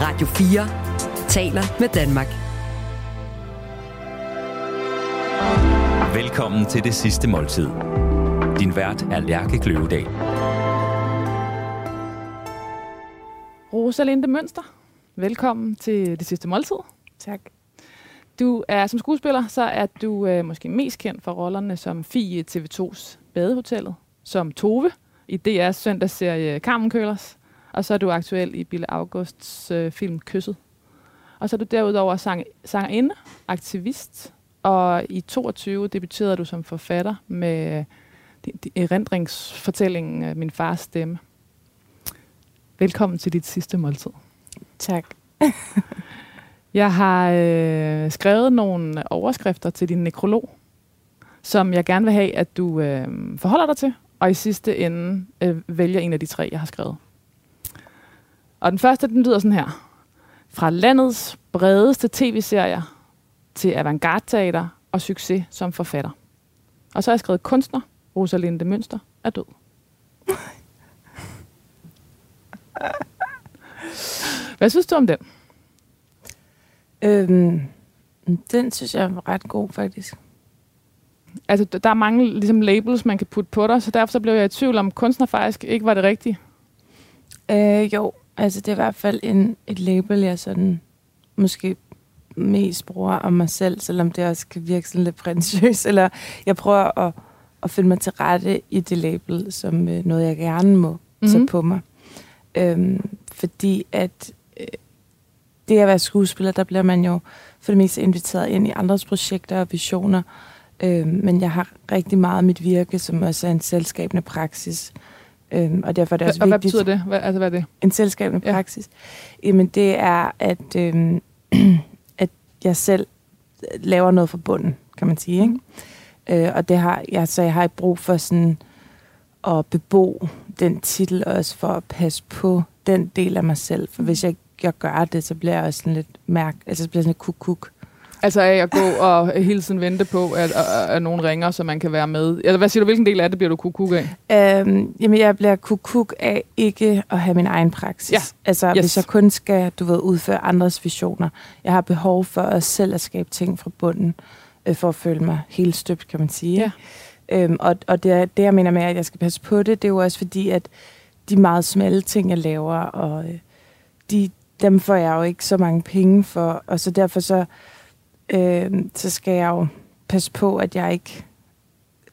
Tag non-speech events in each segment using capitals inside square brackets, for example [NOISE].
Radio 4 taler med Danmark. Velkommen til det sidste måltid. Din vært er Lærke Kløvedal. Rosalinde Mønster, velkommen til det sidste måltid. Tak. Du er som skuespiller, så er du øh, måske mest kendt for rollerne som Fie i TV2's Badehotellet, som Tove i DR's søndagsserie Carmen Kølers, og så er du aktuel i Bille Augusts øh, film Kysset. Og så er du derudover sang, sangerinde, aktivist, og i 22 debuterede du som forfatter med erindringsfortællingen øh, Min fars stemme. Velkommen til dit sidste måltid. Tak. [LAUGHS] jeg har øh, skrevet nogle overskrifter til din nekrolog, som jeg gerne vil have, at du øh, forholder dig til, og i sidste ende øh, vælger en af de tre, jeg har skrevet. Og den første, den lyder sådan her. Fra landets bredeste tv-serier til avantgarde-teater og succes som forfatter. Og så har jeg skrevet kunstner, Rosalinde Mønster, er død. [LAUGHS] Hvad synes du om den? Øhm, den synes jeg er ret god, faktisk. Altså, der er mange ligesom, labels, man kan putte på dig, så derfor så blev jeg i tvivl om, kunstner faktisk ikke var det rigtige. Øh, jo, altså det er i hvert fald en, et label, jeg sådan måske mest bruger om mig selv, selvom det også kan virke sådan lidt prinsøs, eller jeg prøver at, at finde mig til rette i det label, som øh, noget, jeg gerne må mm-hmm. tage på mig. Øhm, fordi at øh, det at være skuespiller, der bliver man jo for det meste inviteret ind i andres projekter og visioner, øhm, men jeg har rigtig meget af mit virke, som også er en selskabende praksis, Øhm, og derfor er det også og vigtigt. hvad betyder det? Hvad, altså, hvad er det? En selskabende ja. praksis. Jamen, det er, at, øhm, [CLEARS THROAT] at jeg selv laver noget fra bunden, kan man sige. Ikke? Mm. Øh, og det har jeg, så jeg har brug for sådan at bebo den titel også for at passe på den del af mig selv. For hvis jeg, jeg gør det, så bliver jeg også sådan lidt mærk, altså så bliver jeg sådan lidt kuk-kuk. Altså af at gå og hele tiden vente på, at, at, at nogen ringer, så man kan være med. Eller hvad siger du, hvilken del af det bliver du kukuk af? Øhm, jamen, jeg bliver kukuk af ikke at have min egen praksis. Ja. Altså, yes. hvis jeg kun skal, du ved, udføre andres visioner. Jeg har behov for at selv at skabe ting fra bunden, øh, for at føle mig helt støbt, kan man sige. Ja. Øhm, og og det, det, jeg mener med, at jeg skal passe på det, det er jo også fordi, at de meget smalle ting, jeg laver, og øh, de, dem får jeg jo ikke så mange penge for, og så derfor så øh, så skal jeg jo passe på, at jeg ikke...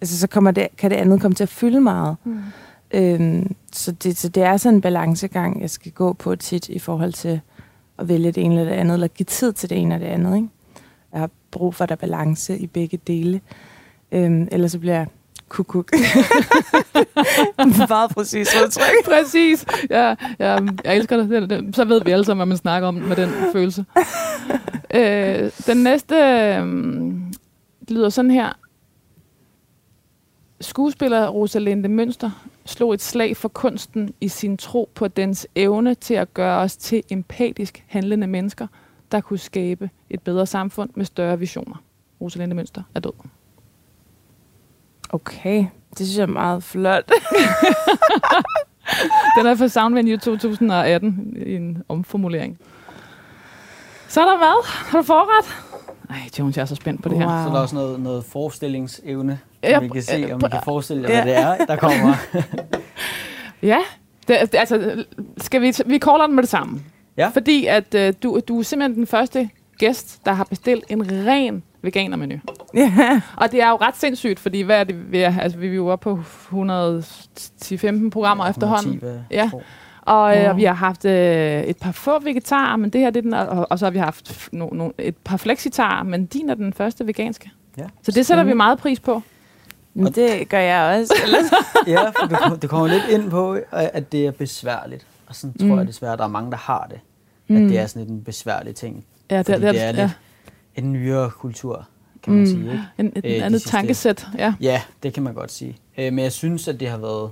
Altså, så kommer det, kan det andet komme til at fylde meget. Mm. Øh, så, det, så det er sådan en balancegang, jeg skal gå på tit i forhold til at vælge det ene eller det andet, eller give tid til det ene eller det andet. Ikke? Jeg har brug for, at der er balance i begge dele. Øh, ellers så bliver jeg kukuk. Meget præcis udtryk. præcis. Ja, ja, jeg elsker det. Så ved vi alle sammen, hvad man snakker om med den følelse. øh, den næste øh, lyder sådan her. Skuespiller Rosalinde Mønster slog et slag for kunsten i sin tro på dens evne til at gøre os til empatisk handlende mennesker, der kunne skabe et bedre samfund med større visioner. Rosalinde Mønster er død. Okay, det synes jeg er meget flot. [LAUGHS] Den er fra Soundvenue 2018 i en omformulering. Så er der hvad? Har du forret? Nej, Jones, jeg er så spændt på det her. Wow. Så der er også noget, noget forestillingsevne, ja, vi kan se, om vi kan forestille jer, hvad det er, der kommer. [LAUGHS] ja, det, det, altså, skal vi, vi caller den med det samme. Ja. Fordi at uh, du, du er simpelthen den første gæst, der har bestilt en ren veganermenu. Ja. Og det er jo ret sindssygt, fordi hvad er det, vi er, altså vi er jo oppe på 110-15 programmer ja, efterhånden. Ja. Og, øh, og vi har haft øh, et par få vegetarer, men det her det er den, og, og så har vi haft no, no, et par flexitarer, men din er den første veganske. Ja. Så det sætter vi meget pris på. Men det gør jeg også. [LAUGHS] ja, for du, du kommer lidt ind på, at det er besværligt. Og sådan tror mm. jeg desværre, at der er mange, der har det. At mm. det er sådan en besværlig ting. Ja, det, det, det er ja. En nyere kultur, kan man mm. sige. Ikke? En, et øh, andet tankesæt, ja. Ja, det kan man godt sige. Øh, men jeg synes, at det har været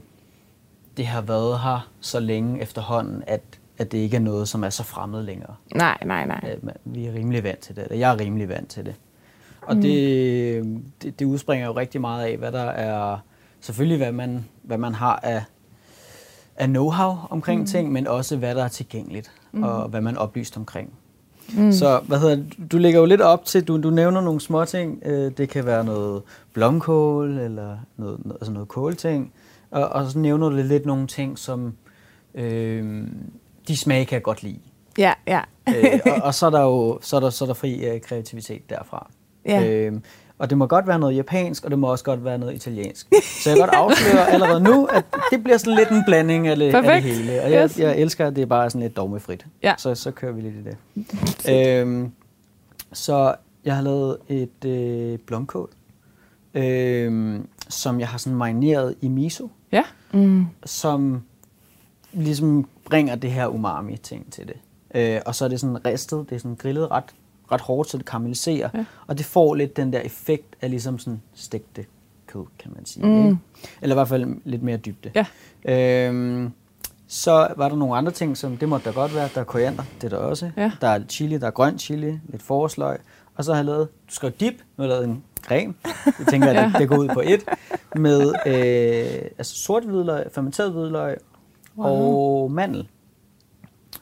det har været her så længe efterhånden, at, at det ikke er noget, som er så fremmed længere. Nej, nej, nej. Øh, vi er rimelig vant til det, eller jeg er rimelig vant til det. Og mm. det, det, det udspringer jo rigtig meget af, hvad der er, selvfølgelig hvad man, hvad man har af, af know-how omkring Mm. ting, men også hvad der er tilgængeligt, mm. og hvad man er oplyst omkring. Mm. Så hvad hedder, du lægger jo lidt op til, du, du nævner nogle små ting. Øh, det kan være noget blomkål, eller noget, noget, altså noget kålting. Og, og så nævner du lidt nogle ting, som øh, de smage kan jeg godt lide. Ja, ja. øh, og, og så er der jo så er der, så er der fri øh, kreativitet derfra. Ja. Øh, og det må godt være noget japansk, og det må også godt være noget italiensk. Så jeg kan godt afsløre allerede nu, at det bliver sådan lidt en blanding af det, af det hele. Og jeg, Yes. jeg elsker, at det er bare sådan lidt dogmefrit. Ja. Så, så kører vi lidt i det. øhm, så jeg har lavet et øh, blomkål, øhm, som jeg har sådan marineret i miso, Ja. Mm. som ligesom bringer det her umami-ting til det. Øh, og så er det sådan ristet, det er sådan grillet ret, ret hårdt, så det karamelliserer. Ja. Og det får lidt den der effekt af ligesom sådan stegte kød, kan man sige. Mm. Ikke? Eller i hvert fald lidt mere dybde. Ja. Øhm, så var der nogle andre ting, som det måtte der godt være. Der er koriander, det er der også. Ja. Der er chili, der er grøn chili, lidt forårsløg. Og så har jeg lavet, du skrev dip, nu har jeg lavet en creme. Jeg tænker, at det, det går ud på et. Med øh, altså sort hvidløg, fermenteret hvidløg wow. og mandel.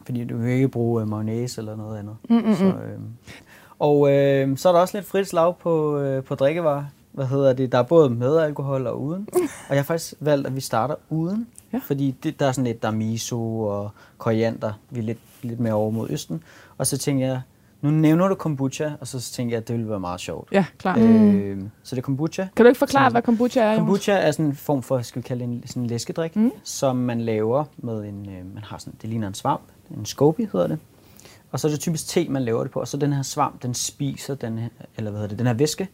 Fordi du kan ikke bruge øh, mayonnaise eller noget andet. Mm-mm. Så, øh, og øh, så er der også lidt frit slag på, øh, på drikkevarer. Hvad hedder det? Der er både med alkohol og uden. [LAUGHS] Og jeg har faktisk valgt, at vi starter uden. Ja. Fordi det, der er sådan lidt, der er miso og koriander. Vi er lidt, lidt mere over mod østen. Og så tænker jeg, nu nævner du kombucha, og så tænker jeg, at det ville være meget sjovt. Ja, klar. Øh, så det er kombucha. Kan du ikke forklare, Sådan- hvad kombucha er? Kombucha er sådan en form for, skal vi kalde en, sådan en læskedrik, Mm. mm. som man laver med en, øh, man har sådan, det ligner en svamp, en scoby hedder det. Og så er det typisk te, man laver det på, og så den her svamp, den spiser den her, eller hvad hedder det, den her væske,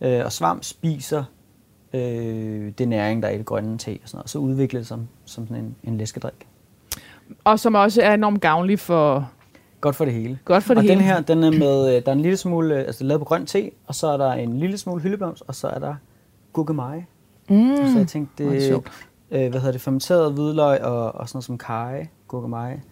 øh, og svamp spiser øh, det næring, der er i det grønne te, og sådan noget, og så udvikler det som, som sådan en, en læskedrik. Og som også er enormt gavnlig for, Godt for det hele. godt for det og hele. den her, den er med, øh, der er en lille smule, øh, altså lavet på grøn te, og så er der en lille smule hyldeblomst, og så er der gurkemeje. Mm. Så jeg tænkte, det sjovt. øh, hvad hedder det, fermenteret hvidløg og, og sådan noget som karry, gurkemeje,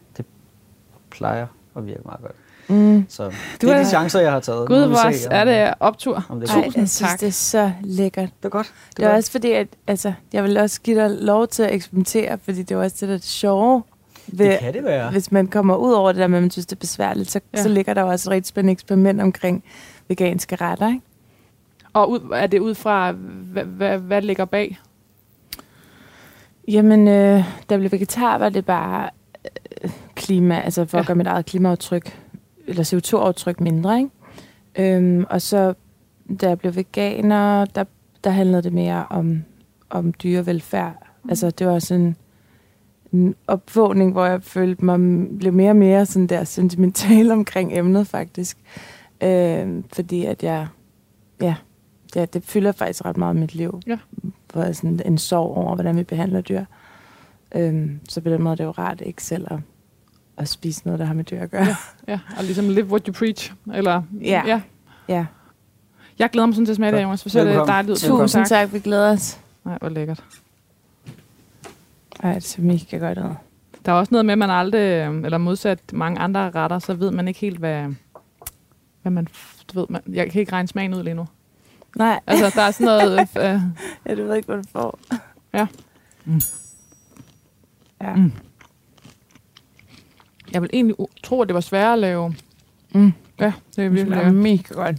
plejer at virke meget godt. Mm. Så Du det er er- de chancer, jeg har taget. Gud, hvor se, er det optur. om det Ej, går. Tusind jeg synes, tak. det er så lækkert. Det er godt. Det er også fordi, at altså, jeg vil også give dig lov til at eksperimentere, fordi det er også det, der er det sjove. Ved, det kan det være. Hvis man kommer ud over det der med, at man synes, det er besværligt, så, Ja. så ligger der jo også et rigtig spændende eksperiment omkring veganske retter. Ikke? Og ud, er det ud fra, hvad, hvad, hvad ligger bag? Jamen, øh, da jeg blev vegetar, var det bare øh, klima, altså for Ja. at gøre mit eget klimaaftryk, eller CO2-aftryk mindre, ikke? Øhm, og så, da jeg blev veganer, der, der handlede det mere om, om dyrevelfærd. Mm. Altså, det var sådan en opvågning, hvor jeg følte mig, blev mere og mere sådan der sentimental [LAUGHS] omkring emnet, faktisk. Øhm, fordi at jeg, ja, ja, det fylder faktisk ret meget i mit liv. Ja. Hvor jeg sådan en sorg over, hvordan vi behandler dyr. Øhm, så på den måde er det jo rart ikke selv at, at spise noget, der har med dyr at gøre. Ja. Ja, og ligesom live what you preach. Eller, Ja. ja. ja. Jeg glæder mig sådan til at smage det. Jonas. For så er det dejligt ud. Tusind tak, vi glæder os. Nej, hvor lækkert. Ej, det ser mega godt ud. Der er også noget med, at man aldrig, øh, eller modsat mange andre retter, så ved man ikke helt, hvad, hvad man, du ved, man, jeg kan ikke regne smagen ud lige nu. Nej, Altså, der er sådan noget, [LAUGHS] øh, ja, du ved ikke, hvad du får. Ja. Mm. Ja. Mm. Jeg vil egentlig tro, at det var sværere at lave. Mm. Ja, det er Det virkelig er lækkert. mega godt.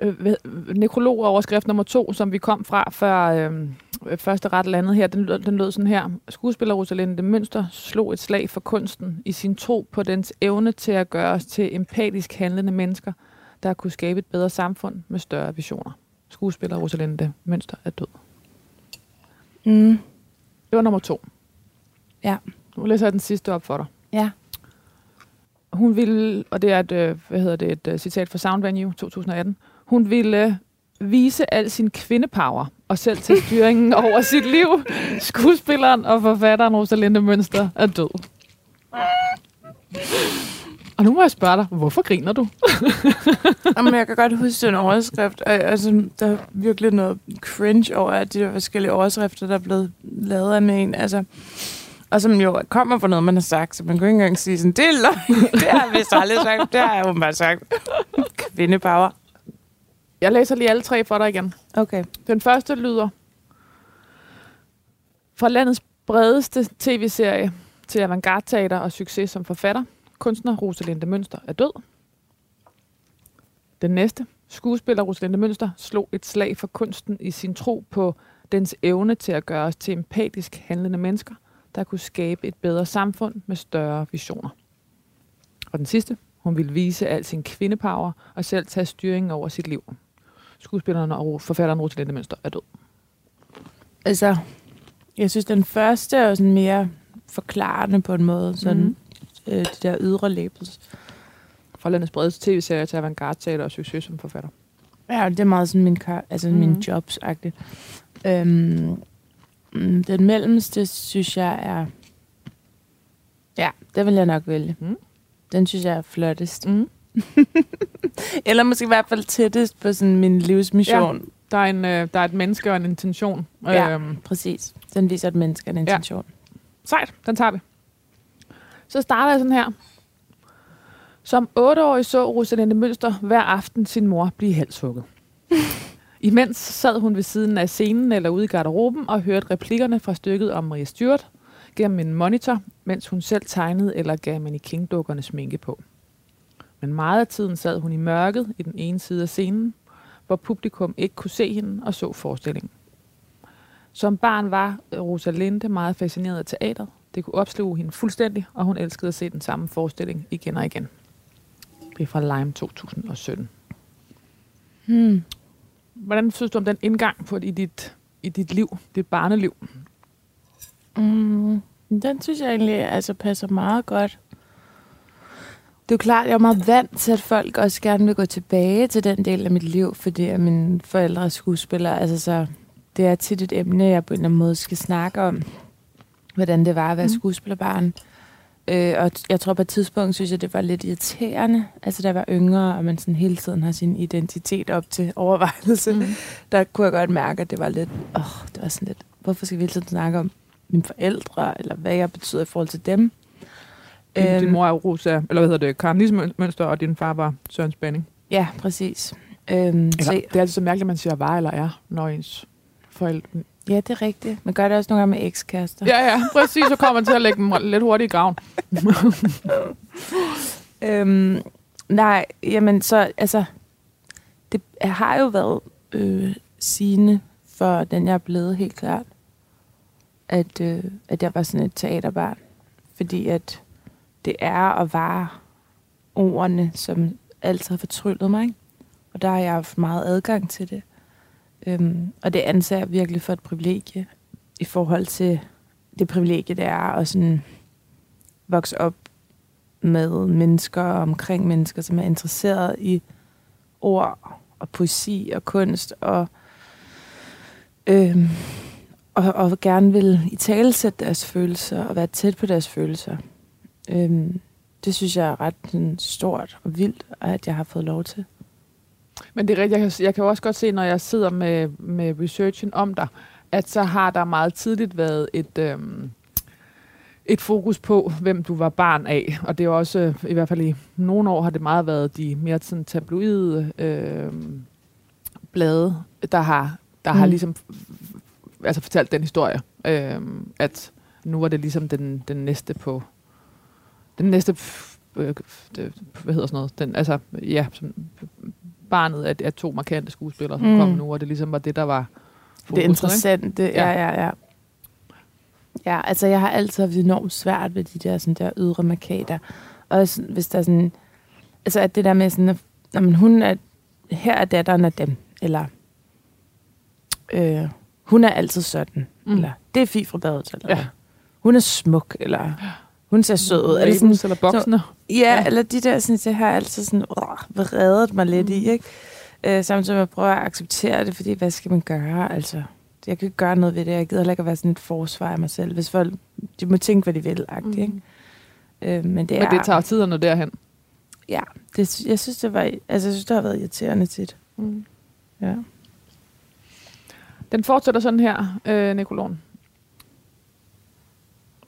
øh, hvad- nekrolog overskrift nummer to, som vi kom fra før øh, første ret landet her, den lød, den lød sådan her. Skuespiller Rosalinde Mønster slog et slag for kunsten i sin tro på dens evne til at gøre os til empatisk handlende mennesker, der kunne skabe et bedre samfund med større visioner. Skuespiller Rosalinde Mønster er død. Mm. Det var nummer to. Ja. Nu læser jeg den sidste op for dig. Ja. Hun ville, og det er et, øh, hvad hedder det, et uh, citat fra Sound Venue 2018, hun ville øh, vise al sin kvindepower og selv til styringen [LAUGHS] over sit liv. Skuespilleren og forfatteren Rosalinde Mønster er død. Og nu må jeg spørge dig, hvorfor griner du? [LAUGHS] Jamen, jeg kan godt huske den overskrift, altså, der er virkelig noget cringe over, at de der forskellige overskrifter, der er blevet lavet af med en. Altså, og som jo kommer fra noget, man har sagt, så man kan ikke engang sige sådan, det er løgn. [LAUGHS] det har jeg vist aldrig sagt. Det har jeg jo bare sagt. Kvindepower. Jeg læser lige alle tre for dig igen. Okay. Den første lyder, fra landets bredeste tv-serie til avantgarde-teater og succes som forfatter. Kunstner Rosalinde Mønster er død. Den næste. Skuespiller Rosalinde Mønster slog et slag for kunsten i sin tro på dens evne til at gøre os til empatisk handlende mennesker, der kunne skabe et bedre samfund med større visioner. Og den sidste. Hun ville vise al sin kvindepower og selv tage styringen over sit liv. Skuespilleren og forfatteren Rosalinde Mønster er død. Altså, jeg synes, den første er sådan mere forklarende på en måde. Sådan, mm. øh, de der ydre labels. Fra landets bredeste tv-serie til avantgarde teater og succes som forfatter. Ja, det er meget sådan min, altså mm. min Mhm. jobs -agtigt. Øhm, den mellemste, synes jeg er... Ja, det vil jeg nok vælge. Mm. Den synes jeg er flottest. Mm. [LAUGHS] Eller måske i hvert fald tættest på sådan min livsmission. Ja. Der, er en, øh, der er et menneske og en intention. Ja. Øhm, Præcis. Den viser et menneske en intention. Sejt, den tager vi. Så starter jeg sådan her. Som otteårig så Rosalinde Mønster hver aften sin mor blive halshugget. [LAUGHS] Imens sad hun ved siden af scenen eller ude i garderoben og hørte replikkerne fra stykket om Maria Stewart gennem en monitor, mens hun selv tegnede eller gav Manny King-dukkerne sminke på. Men meget af tiden sad hun i mørket i den ene side af scenen, hvor publikum ikke kunne se hende og så forestillingen. Som barn var Rosalinde meget fascineret af teateret. Det kunne opsluge hende fuldstændig, og hun elskede at se den samme forestilling igen og igen. Det er fra Lime 2017. Hmm. Hvordan synes du om den indgang på, i, dit, i dit liv, dit barneliv? Mm, den synes jeg egentlig altså, passer meget godt. Det er jo klart, jeg er meget vant til, at folk også gerne vil gå tilbage til den del af mit liv, fordi at mine forældre er skuespillere. Altså, så det er tit et emne, jeg på en eller anden måde skal snakke om, hvordan det var at være mm. skuespillerbarn. Øh, og jeg tror på et tidspunkt, synes jeg, det var lidt irriterende, altså da jeg var yngre, og man sådan hele tiden har sin identitet op til overvejelse. Mm. [LAUGHS] Der kunne jeg godt mærke, at det var lidt, åh, det var sådan lidt, hvorfor skal vi hele tiden snakke om mine forældre, eller hvad jeg betyder i forhold til dem? Din, Øhm. din mor er Rosa, eller hvad hedder det, Karen Mønster, og din far var Søren Spanning. Ja, præcis. Øhm, Eller, så, det er altid så mærkeligt, at man siger var eller er, når ens forældre... ja, det er rigtigt. Man gør det også nogle gange med ekskærester. Ja, ja, præcis, så kommer man til at lægge dem lidt hurtigt i graven. [LAUGHS] Øhm, nej, jamen så, altså, det har jo været øh, sigende for den, jeg er blevet helt klart, at, øh, at jeg var sådan et teaterbarn. Fordi at det er og var ordene, som altid har fortryllet mig. Ikke? Og der har jeg haft meget adgang til det. Øhm, og det anser jeg virkelig for et privilegie i forhold til det privilegie, det er at sådan vokse op med mennesker og omkring mennesker, som er interesseret i ord og poesi og kunst og, øhm, og, og gerne vil i tale sætte deres følelser og være tæt på deres følelser. Øhm, det synes jeg er ret sådan, stort og vildt, at jeg har fået lov til. Men det er rigtigt, jeg kan, jeg kan også godt se, når jeg sidder med, med researchen om dig, at så har der meget tidligt været et, øhm, et fokus på, hvem du var barn af. Og det er også, øh, i hvert fald i nogle år, har det meget været de mere sådan tabloide øhm, blade, der har, der mm. har ligesom altså fortalt den historie, øhm, at nu var det ligesom den, den næste på den næste øh, det, hvad hedder sådan noget, den, altså ja, som, barnet af, af to markante skuespillere, som mm. Kom nu, og det ligesom var det, der var det interessant. Det, Ja. ja, ja, ja. Ja, altså jeg har altid haft enormt svært ved de der, sådan der ydre markader. Også hvis der er sådan... Altså at det der med sådan, at jamen, hun er, her er datteren af dem, eller øh, hun er altid sådan, Mm. eller det er Fie fra eller Ja. ja. hun er smuk, eller hun ser sød ud. Eller, sådan, eller boksene. ja, Ja. eller de der, sådan, det har altid sådan, uh, vredet mig lidt mm. i, ikke? Øh, samtidig med at prøve at acceptere det, fordi hvad skal man gøre? Altså, jeg kan ikke gøre noget ved det. Jeg gider heller ikke at være sådan et forsvar af mig selv. Hvis folk, de må tænke, hvad de vil, mm. ikke? Øh, men det Men er, det tager tiderne derhen. ja, det, jeg synes, det var, altså, jeg synes, det har været irriterende tit. Mm. Ja. Den fortsætter sådan her, øh, Nikolon.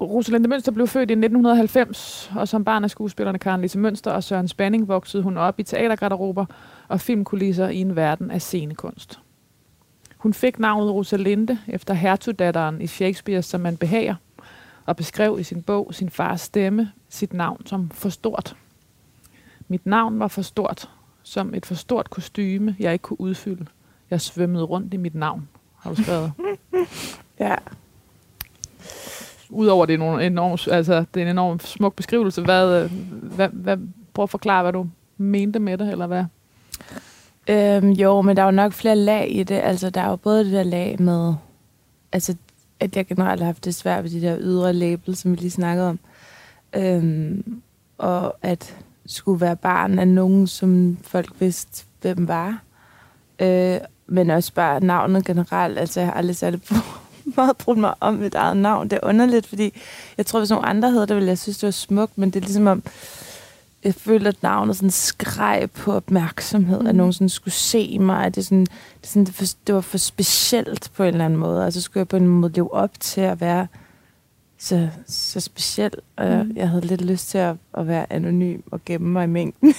Rosalinde Mønster blev født i 1990, og som barn af skuespillerne Karen Lise Mønster og Søren Spanning voksede hun op i teatergarderober og filmkulisser i en verden af scenekunst. Hun fik navnet Rosalinde efter hertugdatteren i Shakespeare, som man behager, og beskrev i sin bog sin fars stemme, sit navn som for stort. Mit navn var for stort, som et for stort kostyme, jeg ikke kunne udfylde. Jeg svømmede rundt i mit navn, har du skrevet. [LAUGHS] Ja. Udover det er, nogle enormt, altså, det er en enorm smuk beskrivelse, hvad, øh, hvad, hvad, prøv at forklare, hvad du mente med det, eller hvad? Øhm, jo, men der er jo nok flere lag i det. Altså, der er jo både det der lag med, altså, at jeg generelt har haft det svært ved de der ydre label, som vi lige snakkede om. Øhm, og at skulle være barn af nogen, som folk vidste, hvem var. Øh, men også bare navnet generelt. Altså, jeg har aldrig særlig [LAUGHS] meget brugt mig om mit eget navn. Det er underligt, fordi jeg tror, hvis nogen andre havde det, ville jeg synes, det var smukt, men det er ligesom om, jeg føler, at navnet sådan skreg på opmærksomhed, mm. at nogen sådan skulle se mig. At det, sådan, det, sådan, det, for, det var for specielt på en eller anden måde. Og så skulle jeg på en måde leve op til at være så, så speciel. Og mm. jeg havde lidt lyst til at, at være anonym og gemme mig i mængden.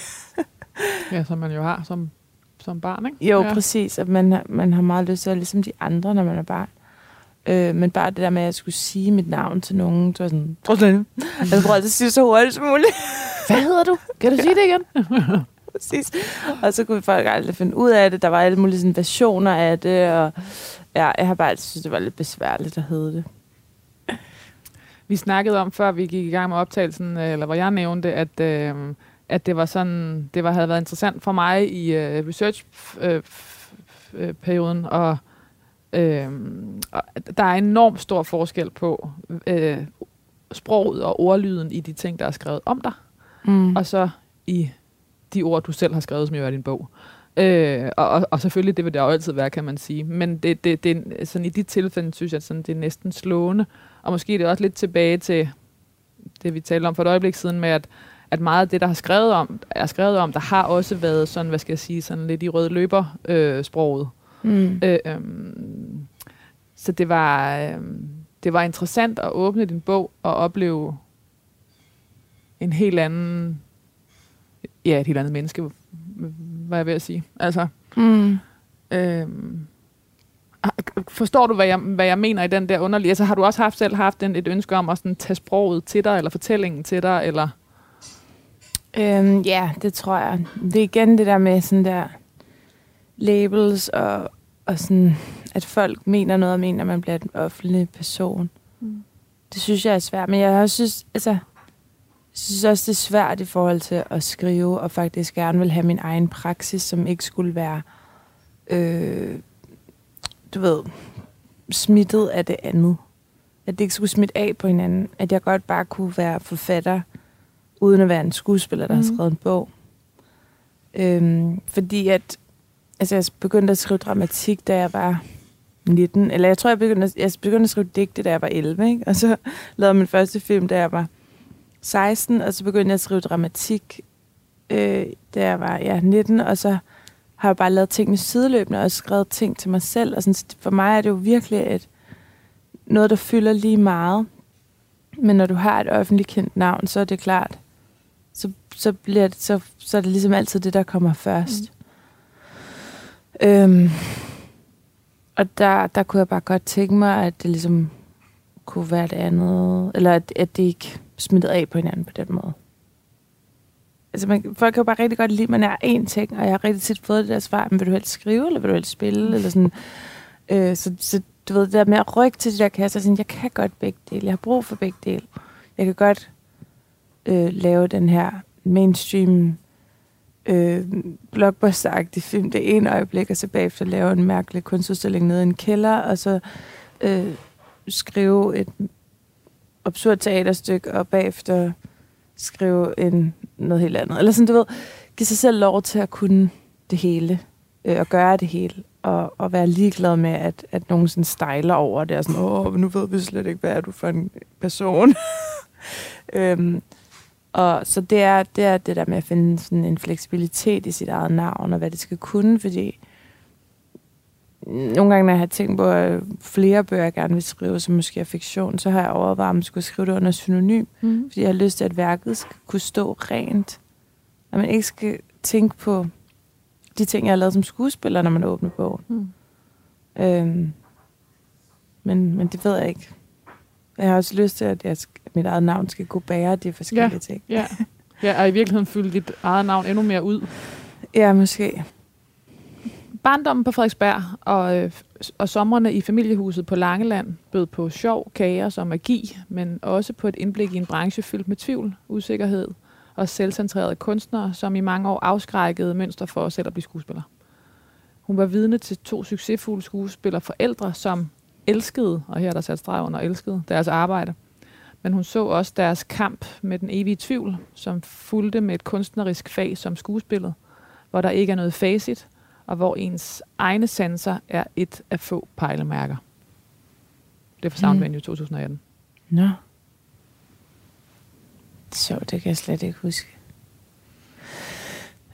[LAUGHS] ja, som man jo har som, som barn, ikke? Jo, ja. præcis. At man, man har meget lyst til at være ligesom de andre, når man er barn. Øh, men bare det der med, at jeg skulle sige mit navn til nogen, det var sådan, prøv at [LAUGHS] Jeg prøver at sige så hurtigt som muligt. Hvad hedder du? Kan du sige det igen? [LAUGHS] Præcis. Og så kunne folk aldrig finde ud af det. Der var alle mulige sådan, versioner af det, og ja, jeg har bare altid synes, det var lidt besværligt at hedde det. Vi snakkede om, før vi gik i gang med optagelsen, øh, eller hvor jeg nævnte, at, øh, at det var sådan, det var, havde været interessant for mig i øh, research-perioden, øh, og, øh, der er enormt stor forskel på øh, sproget og ordlyden i de ting, der er skrevet om dig, mm. og så i de ord, du selv har skrevet, som jo er din bog. Øh, og, og, og selvfølgelig, det vil det jo altid være, kan man sige. Men det, det, det, sådan, i de tilfælde, synes jeg, sådan, det er næsten slående. Og måske det er også lidt tilbage til det, vi talte om for et øjeblik siden med, at, at meget af det, der har skrevet om, er skrevet om, der har også været sådan, hvad skal jeg sige, sådan lidt i rød løber øh, sproget. Mm. Øh, øh, så det var, øh, det var interessant at åbne din bog og opleve en helt anden, ja, et helt andet menneske, hvad jeg vil sige. Altså, mm. øhm, forstår du, hvad jeg, hvad jeg mener i den der underlige? Altså, har du også haft selv haft en, et ønske om at sådan, tage sproget til dig, eller fortællingen til dig, eller? Øhm, ja, det tror jeg. Det er igen det der med sådan der labels, og, og sådan, at folk mener noget om en, når man bliver en offentlig person. Mm. Det synes jeg er svært, men jeg også synes, altså, synes også, det er svært i forhold til at skrive, og faktisk gerne vil have min egen praksis, som ikke skulle være, øh, du ved, smittet af det andet. At det ikke skulle smitte af på hinanden. At jeg godt bare kunne være forfatter, uden at være en skuespiller, der mm. har skrevet en bog. Øhm, fordi at, altså jeg begyndte at skrive dramatik, da jeg var 19, eller jeg tror, jeg begyndte, jeg begyndte at skrive digte, da jeg var 11, ikke? og så [LAUGHS] lavede min første film, da jeg var 16, og så begyndte jeg at skrive dramatik, øh, da jeg var ja, 19, og så har jeg bare lavet ting med sideløbende, og skrevet ting til mig selv. Og sådan, for mig er det jo virkelig et, noget, der fylder lige meget. Men når du har et offentligt kendt navn, så er det klart, så, så, bliver det, så, så er det ligesom altid det, der kommer først. Mm. Øhm, og der, der kunne jeg bare godt tænke mig, at det ligesom kunne være det andet, eller at, at det ikke smittet af på hinanden på den måde. Altså, man, folk kan jo bare rigtig godt lide, at man er én ting, og jeg har rigtig tit fået det der svar, men vil du helst skrive, eller vil du helst spille, eller sådan. Øh, så, så du ved, det der med at rykke til de der kasser, sådan, jeg kan godt begge dele, jeg har brug for begge dele. Jeg kan godt øh, lave den her mainstream øh, blockbuster film det ene øjeblik, og så bagefter lave en mærkelig kunstudstilling nede i en kælder, og så øh, skrive et absurd teaterstykke, og bagefter skrive en, noget helt andet. Eller sådan, du ved, give sig selv lov til at kunne det hele, øh, og gøre det hele, og, og være ligeglad med, at, at nogen sådan stejler over det, og sådan, åh, nu ved vi slet ikke, hvad er du for en person. [LAUGHS] øhm, og så det er, det er det der med at finde sådan en fleksibilitet i sit eget navn, og hvad det skal kunne, fordi nogle gange, når jeg har tænkt på at flere bøger, jeg gerne vil skrive, som måske er fiktion, så har jeg overvejet, om jeg skulle skrive det under synonym. Mm. Fordi jeg har lyst til, at værket skal kunne stå rent. At man ikke skal tænke på de ting, jeg har lavet som skuespiller, når man åbner bogen. Mm. Øhm, men, men det ved jeg ikke. Jeg har også lyst til, at jeg, mit eget navn skal kunne bære de forskellige Ja. ting. Ja. ja, og i virkeligheden fylde dit eget navn endnu mere ud. Ja, måske. Barndommen på Frederiksberg og, øh, og somrene i familiehuset på Langeland bød på sjov, kaos og magi, men også på et indblik i en branche fyldt med tvivl, usikkerhed og selvcentrerede kunstnere, som i mange år afskrækkede mønster for selv at blive skuespiller. Hun var vidne til to succesfulde skuespillere forældre, som elskede, og her er der sat streg under elskede, deres arbejde. Men hun så også deres kamp med den evige tvivl, som fulgte med et kunstnerisk fag som skuespillet, hvor der ikke er noget facit, og hvor ens egne sanser er et af få pejlemærker. Det er fra Soundvenue 2018. Nå. Så det kan jeg slet ikke huske.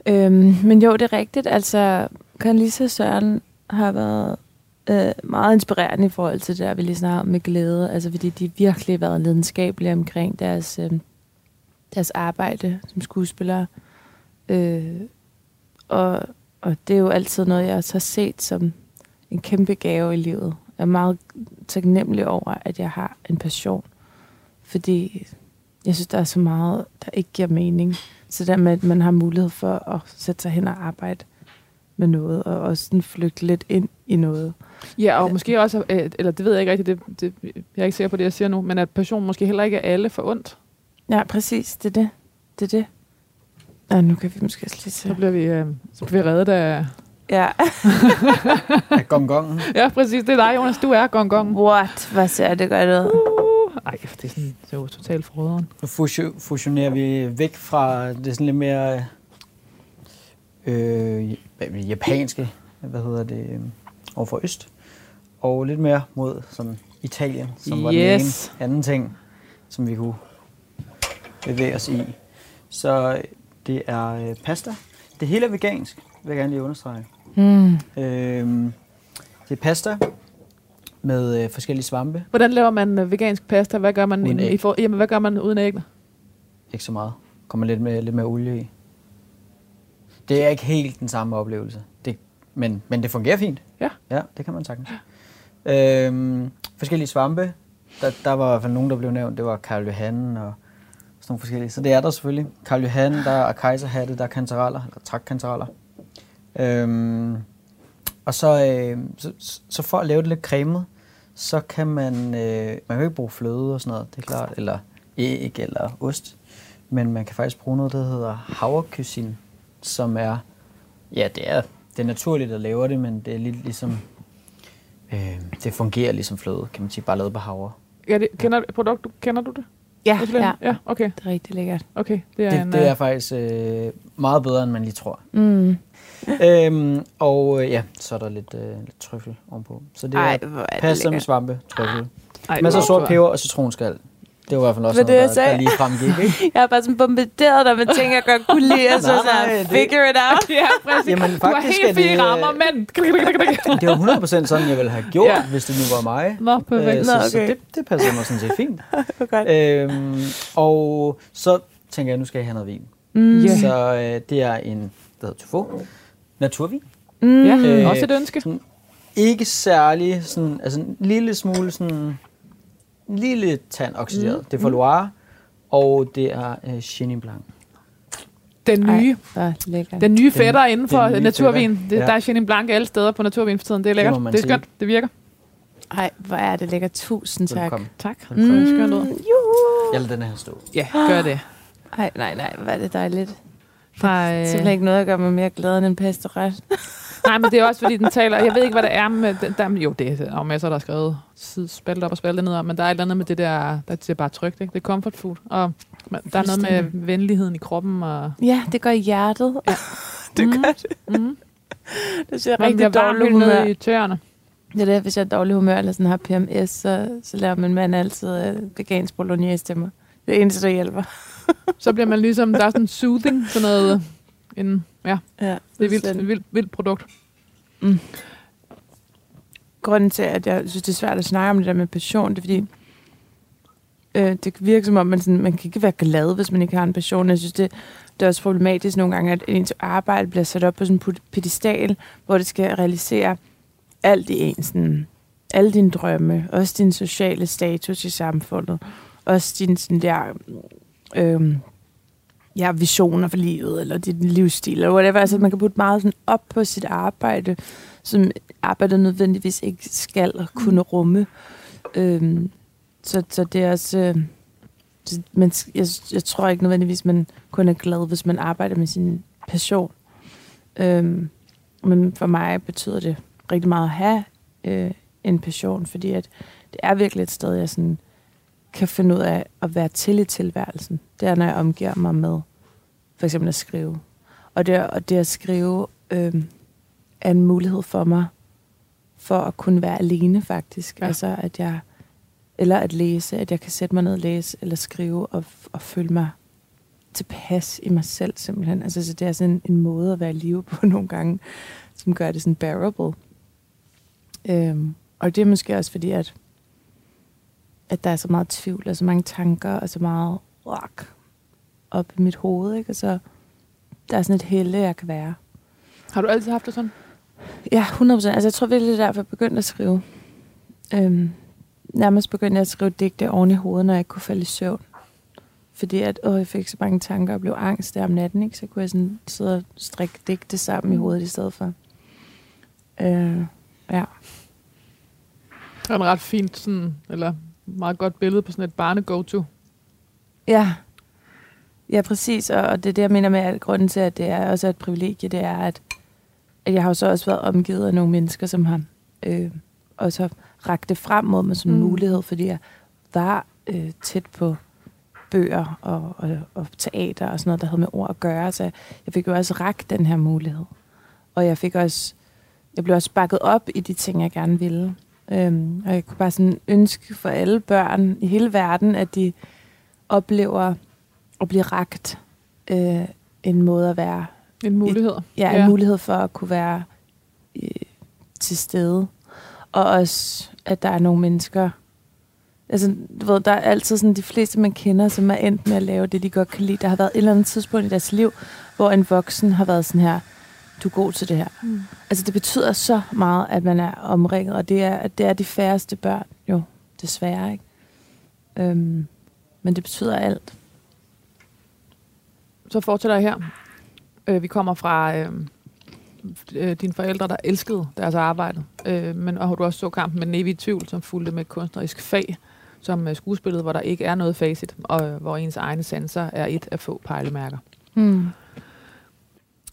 Øhm, men jo, det er rigtigt. Altså, Conlisa og Søren har været øh, meget inspirerende i forhold til det der, vi lige snakker om med glæde. Altså, fordi de virkelig har været lidenskabelige omkring deres, øh, deres arbejde som skuespillere. Øh, og, og det er jo altid noget, jeg også har set som en kæmpe gave i livet. Jeg er meget taknemmelig over, at jeg har en passion. Fordi jeg synes, der er så meget, der ikke giver mening. Så der med, at man har mulighed for at sætte sig hen og arbejde med noget, og også sådan flygte lidt ind i noget. Ja, og måske også, øh, eller det ved jeg ikke rigtigt, det, det, jeg er ikke sikker på det, jeg siger nu, men at passion måske heller ikke er alle for ondt. Ja, præcis. Det er det. Det er det. Ja, nu kan vi måske også lige Så se. bliver vi, øh, så bliver vi reddet af... Ja. Af gongongen. Ja, præcis, det er dig, Jonas. Du er gong gong. What? Hvad ser det godt ud? Uh, ej, det er, sådan, det er jo totalt forråderen. Nu fusio- fusionerer vi væk fra det sådan lidt mere øh, hvad- japanske, hvad hedder det, øh, overfor øst, og lidt mere mod sådan Italien, som var den Yes. ene anden ting, som vi kunne bevæge os i. Så det er øh, pasta. Det hele er vegansk, vil jeg gerne lige understrege. Mm. Øh, det er pasta med øh, forskellige svampe. Hvordan laver man øh, vegansk pasta? Hvad gør man, Uden i, æg. i for, jamen, hvad gør man uden æggene? Ikke så meget. Kommer lidt med lidt mere olie i. Det er ikke helt den samme oplevelse. Det, men, men det fungerer fint. Ja. Ja, det kan man sagtens. Øhm, forskellige svampe. Der, der var i hvert fald nogen, der blev nævnt. Det var Karl Johan og sådan nogle forskellige. Så det er der selvfølgelig. Karl Johan, der er kejserhatte, der er kantareller, eller trakkantareller. Øhm, og så, øh, så, så for at lave det lidt cremet, så kan man, øh, man kan ikke bruge fløde og sådan noget, det er klart, eller æg eller ost. Men man kan faktisk bruge noget, der hedder havrekysin, som er, ja, det er, det er naturligt at lave det, men det er lidt ligesom, øh, det fungerer ligesom fløde, kan man sige, bare lavet på havre. Ja, det, kender, produkt, du, kender du det? Ja, ja. ja. okay. Det er rigtig lækkert. Okay, det er Det, en... det øh, er faktisk øh, meget bedre, end man lige tror. Mm. øhm, og øh, ja, så er der lidt, øh, lidt trøffel ovenpå. Så det er Ej, er det pasta med svampe, trøffel. ej, Masser af sort peber og citronskal. Det var i hvert fald også det, noget, der, der lige fremgik. Ikke? [LAUGHS] Jeg har bare sådan bombarderet dig med ting, jeg godt kunne lide, og [LAUGHS] så Nej, sådan, det- figure it out. [LAUGHS] Ja, præcis. Jamen, du har faktisk helt er det, rammer, men... Det var 100% sådan, jeg ville have gjort, Ja. hvis det nu var mig. Nå, perfekt. Øh, så, Nå, så okay. det, det passer mig sådan set fint. Godt. øhm, og så tænker jeg, nu skal jeg have noget vin. Mm. Ja. Så øh, det er en, der hedder Tufo. Naturvin. Mm. Ja, Øh, også et ønske. Sådan, ikke særlig, sådan, altså en lille smule sådan, lille tand oxideret. Mm. Det er for Loire, og det er øh, Chenin Blanc. Den nye. Ej. Den nye fætter Den- inden for den nye naturvin. fætter. Det, Ja. Der er Chenin Blanc alle steder på naturvin for tiden. Det er lækkert. man Det er sige. skønt. Det virker. Ej, hvor er det lækkert. Tusind tak. Velkommen. Tak. Mm. Det er skønt ud. juhu. Jeg lader den her stå. Ja, gør det. [GASPS] Ej, nej, nej, hvor er det dejligt. Fra, øh, Simpelthen ikke noget, der gør mig mere glad end en pesteret. [LAUGHS] Nej, men det er også, fordi den taler... Jeg ved ikke, hvad det er med... Den, der, jo, det er jo masser, der er skrevet spalte op og spalte ned om, men der er et eller andet med det der... Der er bare trygt, ikke? Det er comfort food. Og der er noget med venligheden i kroppen, og... Ja, det gør i hjertet. Ja. [LAUGHS] det gør det. Mm. [LAUGHS] Det ser rigtig dårligt helt humør. i tøerne. Det er det, hvis jeg er dårlig humør eller sådan har PMS, så, så laver min mand altid øh, vegansk bolognese til mig. Det er det eneste, der hjælper. Så bliver man ligesom... Der er sådan [LAUGHS] soothing, sådan noget... En, ja, Ja, det er vildt, et vildt, vildt produkt. Grunden til, at jeg synes, det er svært at snakke om det der med passion, det er fordi, øh, det kan virke som om, man, sådan, man kan ikke være glad, hvis man ikke har en passion. Jeg synes, det, det er også problematisk nogle gange, at ens arbejde bliver sat op på sådan en pedestal, hvor det skal realisere alt i ens sådan, alle dine drømme, også din sociale status i samfundet, også din sådan der, øh, ja, visioner for livet, eller din livsstil, eller whatever. Altså, man kan putte meget sådan op på sit arbejde, som arbejdet nødvendigvis ikke skal kunne rumme. Øh, så, så det er også... Øh, men jeg, jeg tror ikke nødvendigvis, man kun er glad, hvis man arbejder med sin passion. Øhm, men for mig betyder det rigtig meget at have øh, en passion, fordi at det er virkelig et sted, jeg sådan kan finde ud af at være til i tilværelsen. Det er, når jeg omgiver mig med for eksempel at skrive. Og det, og det at skrive øh, er en mulighed for mig for at kunne være alene faktisk. Ja. Altså at jeg eller at læse, at jeg kan sætte mig ned og læse, eller skrive, og, og føle mig tilpas i mig selv, simpelthen. Altså, så det er sådan en, en måde at være i live på [LAUGHS] nogle gange, som gør det sådan bearable. Øhm, og det er måske også fordi, at, at der er så meget tvivl, og så mange tanker, og så meget rock op i mit hoved, ikke? Og så der er sådan et helle, jeg kan være. Har du altid haft det sådan? Ja, 100%. Altså, jeg tror virkelig, det er derfor, jeg begyndte at skrive. Øhm, nærmest begyndte jeg at skrive digte oven i hovedet, når jeg kunne falde i søvn. Fordi at, åh, jeg fik så mange tanker og blev angst der om natten, ikke? så kunne jeg sådan sidde og strikke digte sammen i hovedet i stedet for. Øh, ja. Det er en ret fint, sådan, eller meget godt billede på sådan et barne-go-to. Ja. Ja, præcis. Og, og det er det, jeg mener med, at grunden til, at det er også et privilegie, det er, at, at jeg har jo så også været omgivet af nogle mennesker, som har øh, også har rakte frem mod mig som mm. mulighed, fordi jeg var øh, tæt på bøger og, og, og teater og sådan noget, der havde med ord at gøre. Så jeg fik jo også rakt den her mulighed. Og jeg fik også, jeg blev også bakket op i de ting, jeg gerne ville. Øhm, og jeg kunne bare sådan ønske for alle børn i hele verden, at de oplever at blive rakt øh, en måde at være. En mulighed. Et, ja, en ja. mulighed for at kunne være øh, til stede. Og også, at der er nogle mennesker, altså, du ved, der er altid sådan de fleste, man kender, som er endt med at lave det, de godt kan lide. Der har været et eller andet tidspunkt i deres liv, hvor en voksen har været sådan her, du er god til det her. Mm. Altså, det betyder så meget, at man er omringet, og det er, det er de færreste børn, jo, desværre, ikke? Øhm, men det betyder alt. Så fortsætter jeg her. Øh, vi kommer fra øh, øh, dine forældre, der elskede deres arbejde, øh, men og du også så kampen med Nevi Tvivl, som fulgte med kunstnerisk fag, som øh, skuespillet, hvor der ikke er noget facit, og øh, hvor ens egne sanser er et af få pejlemærker. Mm.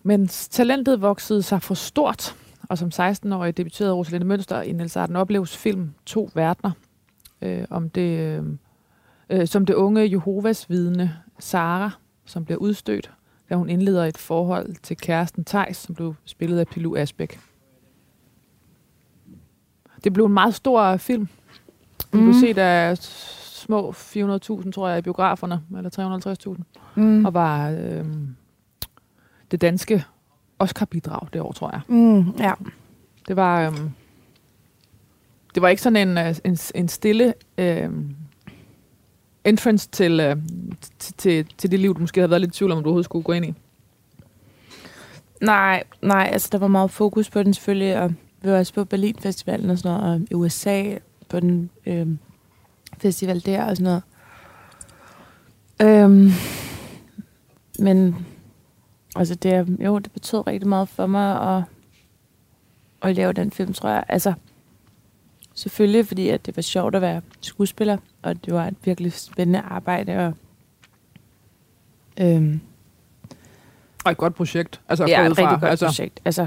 Men talentet voksede sig for stort, og som 16-årig debuterede Rosalinde Mønster i Niels Arden Opleves film To Verdener, øh, om det, øh, øh, som det unge Jehovas vidne Sara, som bliver udstødt da hun indleder et forhold til kæresten Tejs, som blev spillet af Pilu Asbæk. Det blev en meget stor film. Den mm. blev set af små 400.000, tror jeg, i biograferne, eller 350.000, mm. og var øh, det danske Oscar-bidrag det år, tror jeg. Mm, ja. Det var, øh, det var ikke sådan en, øh, en, en stille øh, entrance til, øh, til, til det liv, du måske havde været lidt i tvivl om, du overhovedet skulle gå ind i? Nej, nej, altså der var meget fokus på den selvfølgelig, og vi var også på Berlin Festivalen og sådan noget, og i USA på den øh, festival der og sådan noget. Øhm, men altså det, jo, det betød rigtig meget for mig at, at lave den film, tror jeg. Altså, selvfølgelig fordi, at det var sjovt at være skuespiller, og det var et virkelig spændende arbejde. Og, øhm, og et godt projekt. Altså, ja, et rigtig fra. godt altså. projekt. Altså,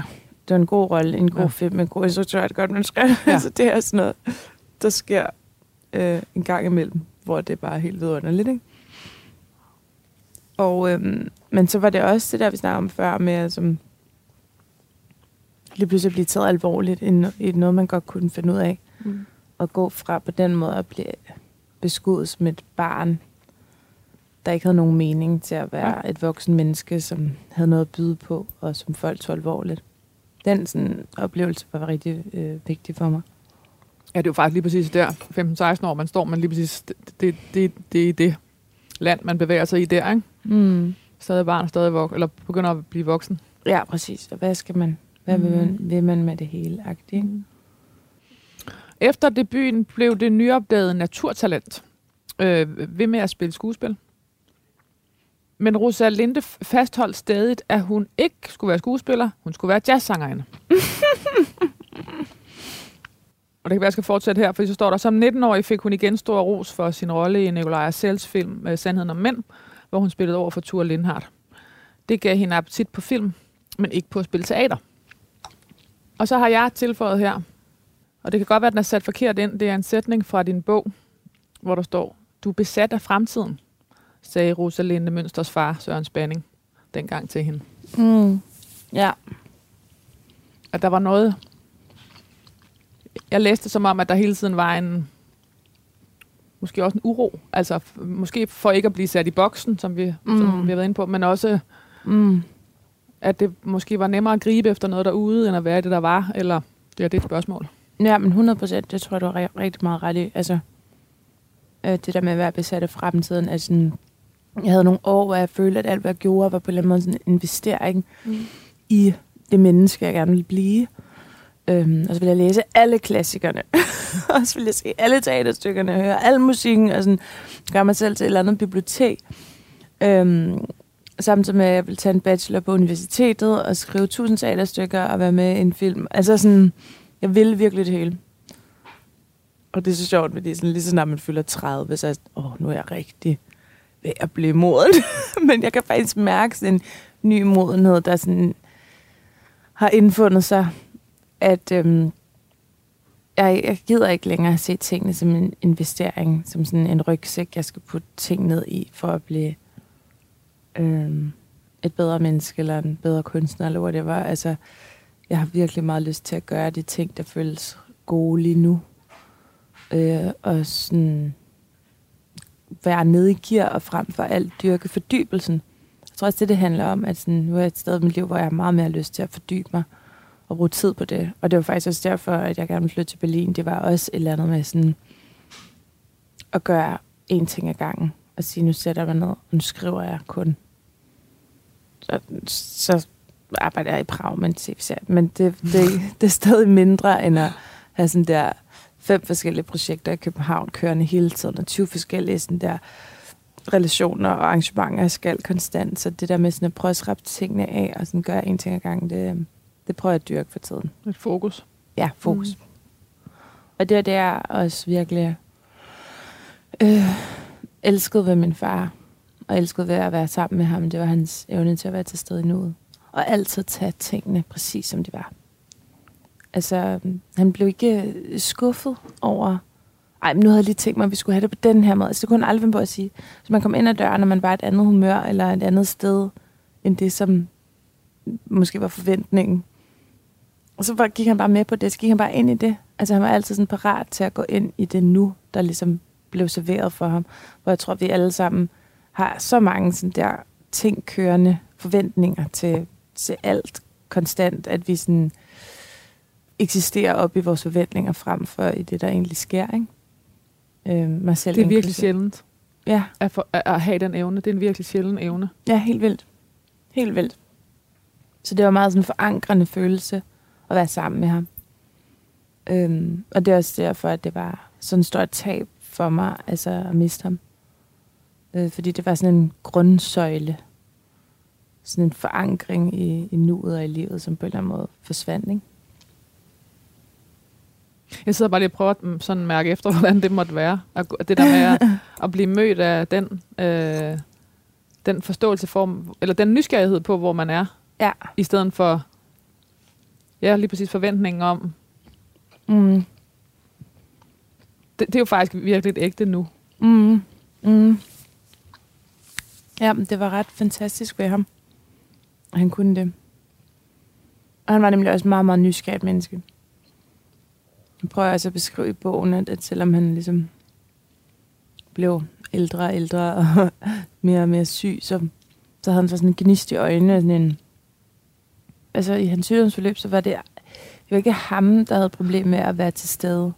det var en god rolle, en god ja. film, en god instruktør, et godt menneske. Ja. [LAUGHS] altså, det er sådan noget, der sker øh, en gang imellem, hvor det er bare helt vidunderligt, ikke? Og, øhm, men så var det også det der, vi snakkede om før, med som lige pludselig blive taget alvorligt i noget, man godt kunne finde ud af. Mm. Og gå fra på den måde at blive beskudt som et barn, der ikke havde nogen mening til at være ja. et voksen menneske, som havde noget at byde på, og som folk tog alvorligt. Den sådan, oplevelse var rigtig øh, vigtig for mig. Ja, det er jo faktisk lige præcis der, 15-16 år, man står, men lige præcis, det, det, det, det er det land, man bevæger sig i der, ikke? Mm. Stadig barn, stadig vok eller begynder at blive voksen. Ja, præcis. Og hvad skal man, hvad mm. vil, man, vil man med det hele? Agtigt, mm. Efter debuten blev det nyopdagede naturtalent øh, ved med at spille skuespil. Men Rosa Linde fastholdt stadig, at hun ikke skulle være skuespiller, hun skulle være jazzsangerinde. [LAUGHS] Og det kan være, jeg skal fortsætte her, for så står der, som 19-årig fik hun igen stor ros for sin rolle i Nikolaj Sells film øh, Sandheden om Mænd, hvor hun spillede over for Thor Lindhardt. Det gav hende appetit på film, men ikke på at spille teater. Og så har jeg tilføjet her, og det kan godt være, at den er sat forkert ind, det er en sætning fra din bog, hvor der står, du er besat af fremtiden, sagde Rosalinde Mønsters far, Søren Spanning, dengang til hende. Mm. Ja. At der var noget... Jeg læste som om, at der hele tiden var en... Måske også en uro. Altså, måske for ikke at blive sat i boksen, som vi, mm. som vi har været inde på, men også... Mm. At det måske var nemmere at gribe efter noget derude, end at være det, der var, eller det er det et spørgsmål. Ja, men 100 procent, det tror jeg, du har rigtig meget ret i. Altså, øh, det der med at være besat af fremtiden, altså, jeg havde nogle år, hvor jeg følte, at alt, hvad jeg gjorde, var på en eller anden måde sådan en investering mm. i det menneske, jeg gerne ville blive. Øhm, og så ville jeg læse alle klassikerne. [LAUGHS] og så ville jeg se alle teaterstykkerne, høre al musikken, og sådan gør mig selv til et eller andet bibliotek. Øhm, samtidig med, at jeg ville tage en bachelor på universitetet og skrive tusind teaterstykker og være med i en film. Altså sådan, jeg ville virkelig det hele. Og det er så sjovt, fordi sådan, lige så snart man fylder 30, så er jeg åh, oh, nu er jeg rigtig ved at blive moden. [LAUGHS] Men jeg kan faktisk mærke sådan en ny modenhed, der sådan har indfundet sig, at øhm, jeg, jeg gider ikke længere at se tingene som en investering, som sådan en rygsæk, jeg skal putte ting ned i, for at blive øhm, et bedre menneske, eller en bedre kunstner, eller hvad det var. Altså, jeg har virkelig meget lyst til at gøre de ting, der føles gode lige nu. Øh, og sådan være nede i gear og frem for alt dyrke fordybelsen. Jeg tror også, det det handler om, at sådan, nu er jeg et sted i mit liv, hvor jeg har meget mere lyst til at fordybe mig at bruge tid på det. Og det var faktisk også derfor, at jeg gerne ville flytte til Berlin. Det var også et eller andet med sådan at gøre én ting ad gangen. Og sige, nu sætter jeg mig ned, og nu skriver jeg kun. Så, så arbejder jeg i Prag med en tv Men det, det, det er stadig mindre, end at have sådan der fem forskellige projekter i København kørende hele tiden, og 20 forskellige sådan der relationer og arrangementer skal konstant. Så det der med sådan at prøve at skrabe tingene af og sådan gøre en ting ad gangen, det, det prøver jeg at dyrke for tiden. Et fokus. Ja, fokus. Mm. Og det er det, jeg også virkelig øh, elskede ved min far, og elskede ved at være sammen med ham. Det var hans evne til at være til stede i nuet. Og altid tage tingene præcis som de var. Altså, han blev ikke skuffet over, ej, men nu havde jeg lige tænkt mig, at vi skulle have det på den her måde. Altså, det kunne han aldrig finde på at sige. Så man kom ind ad døren, når man var et andet humør, eller et andet sted, end det, som måske var forventningen. Og så gik han bare med på det, så gik han bare ind i det. Altså, han var altid sådan parat til at gå ind i det nu, der ligesom blev serveret for ham. Hvor jeg tror, vi alle sammen har så mange sådan der ting kørende forventninger til, til alt konstant, at vi sådan eksisterer op i vores forventninger frem for i det, der egentlig sker. Ikke? Øh, mig selv det er virkelig sjældent. Ja. At, for, at have den evne. Det er en virkelig sjælden evne. Ja, helt vildt. Helt vildt. Så det var meget sådan en forankrende følelse at være sammen med ham. Øhm, og det er også derfor, at det var sådan et stort tab for mig, altså at miste ham. Øh, fordi det var sådan en grundsøjle. Sådan en forankring i, i nuet og i livet, som på en eller anden måde forsvandt, ikke? Jeg sidder bare lige og prøver at mm, sådan mærke efter, [LAUGHS] hvordan det måtte være. Det der med at, [LAUGHS] at blive mødt af den, øh, den forståelse for, eller den nysgerrighed på, hvor man er. Ja. I stedet for, ja, lige præcis forventningen om. Mm. Det, det er jo faktisk virkelig et ægte nu. Mm. Mm. Ja, det var ret fantastisk ved ham. Han kunne det. Og han var nemlig også meget, meget nysgerrigt menneske. Jeg prøver altså at beskrive i bogen, at selvom han ligesom blev ældre og ældre og [LAUGHS] mere og mere syg, så, så havde han sådan en gnist i øjnene. Sådan en, altså i hans sygdomsforløb, så var det, det var ikke ham, der havde problem med at være til stede.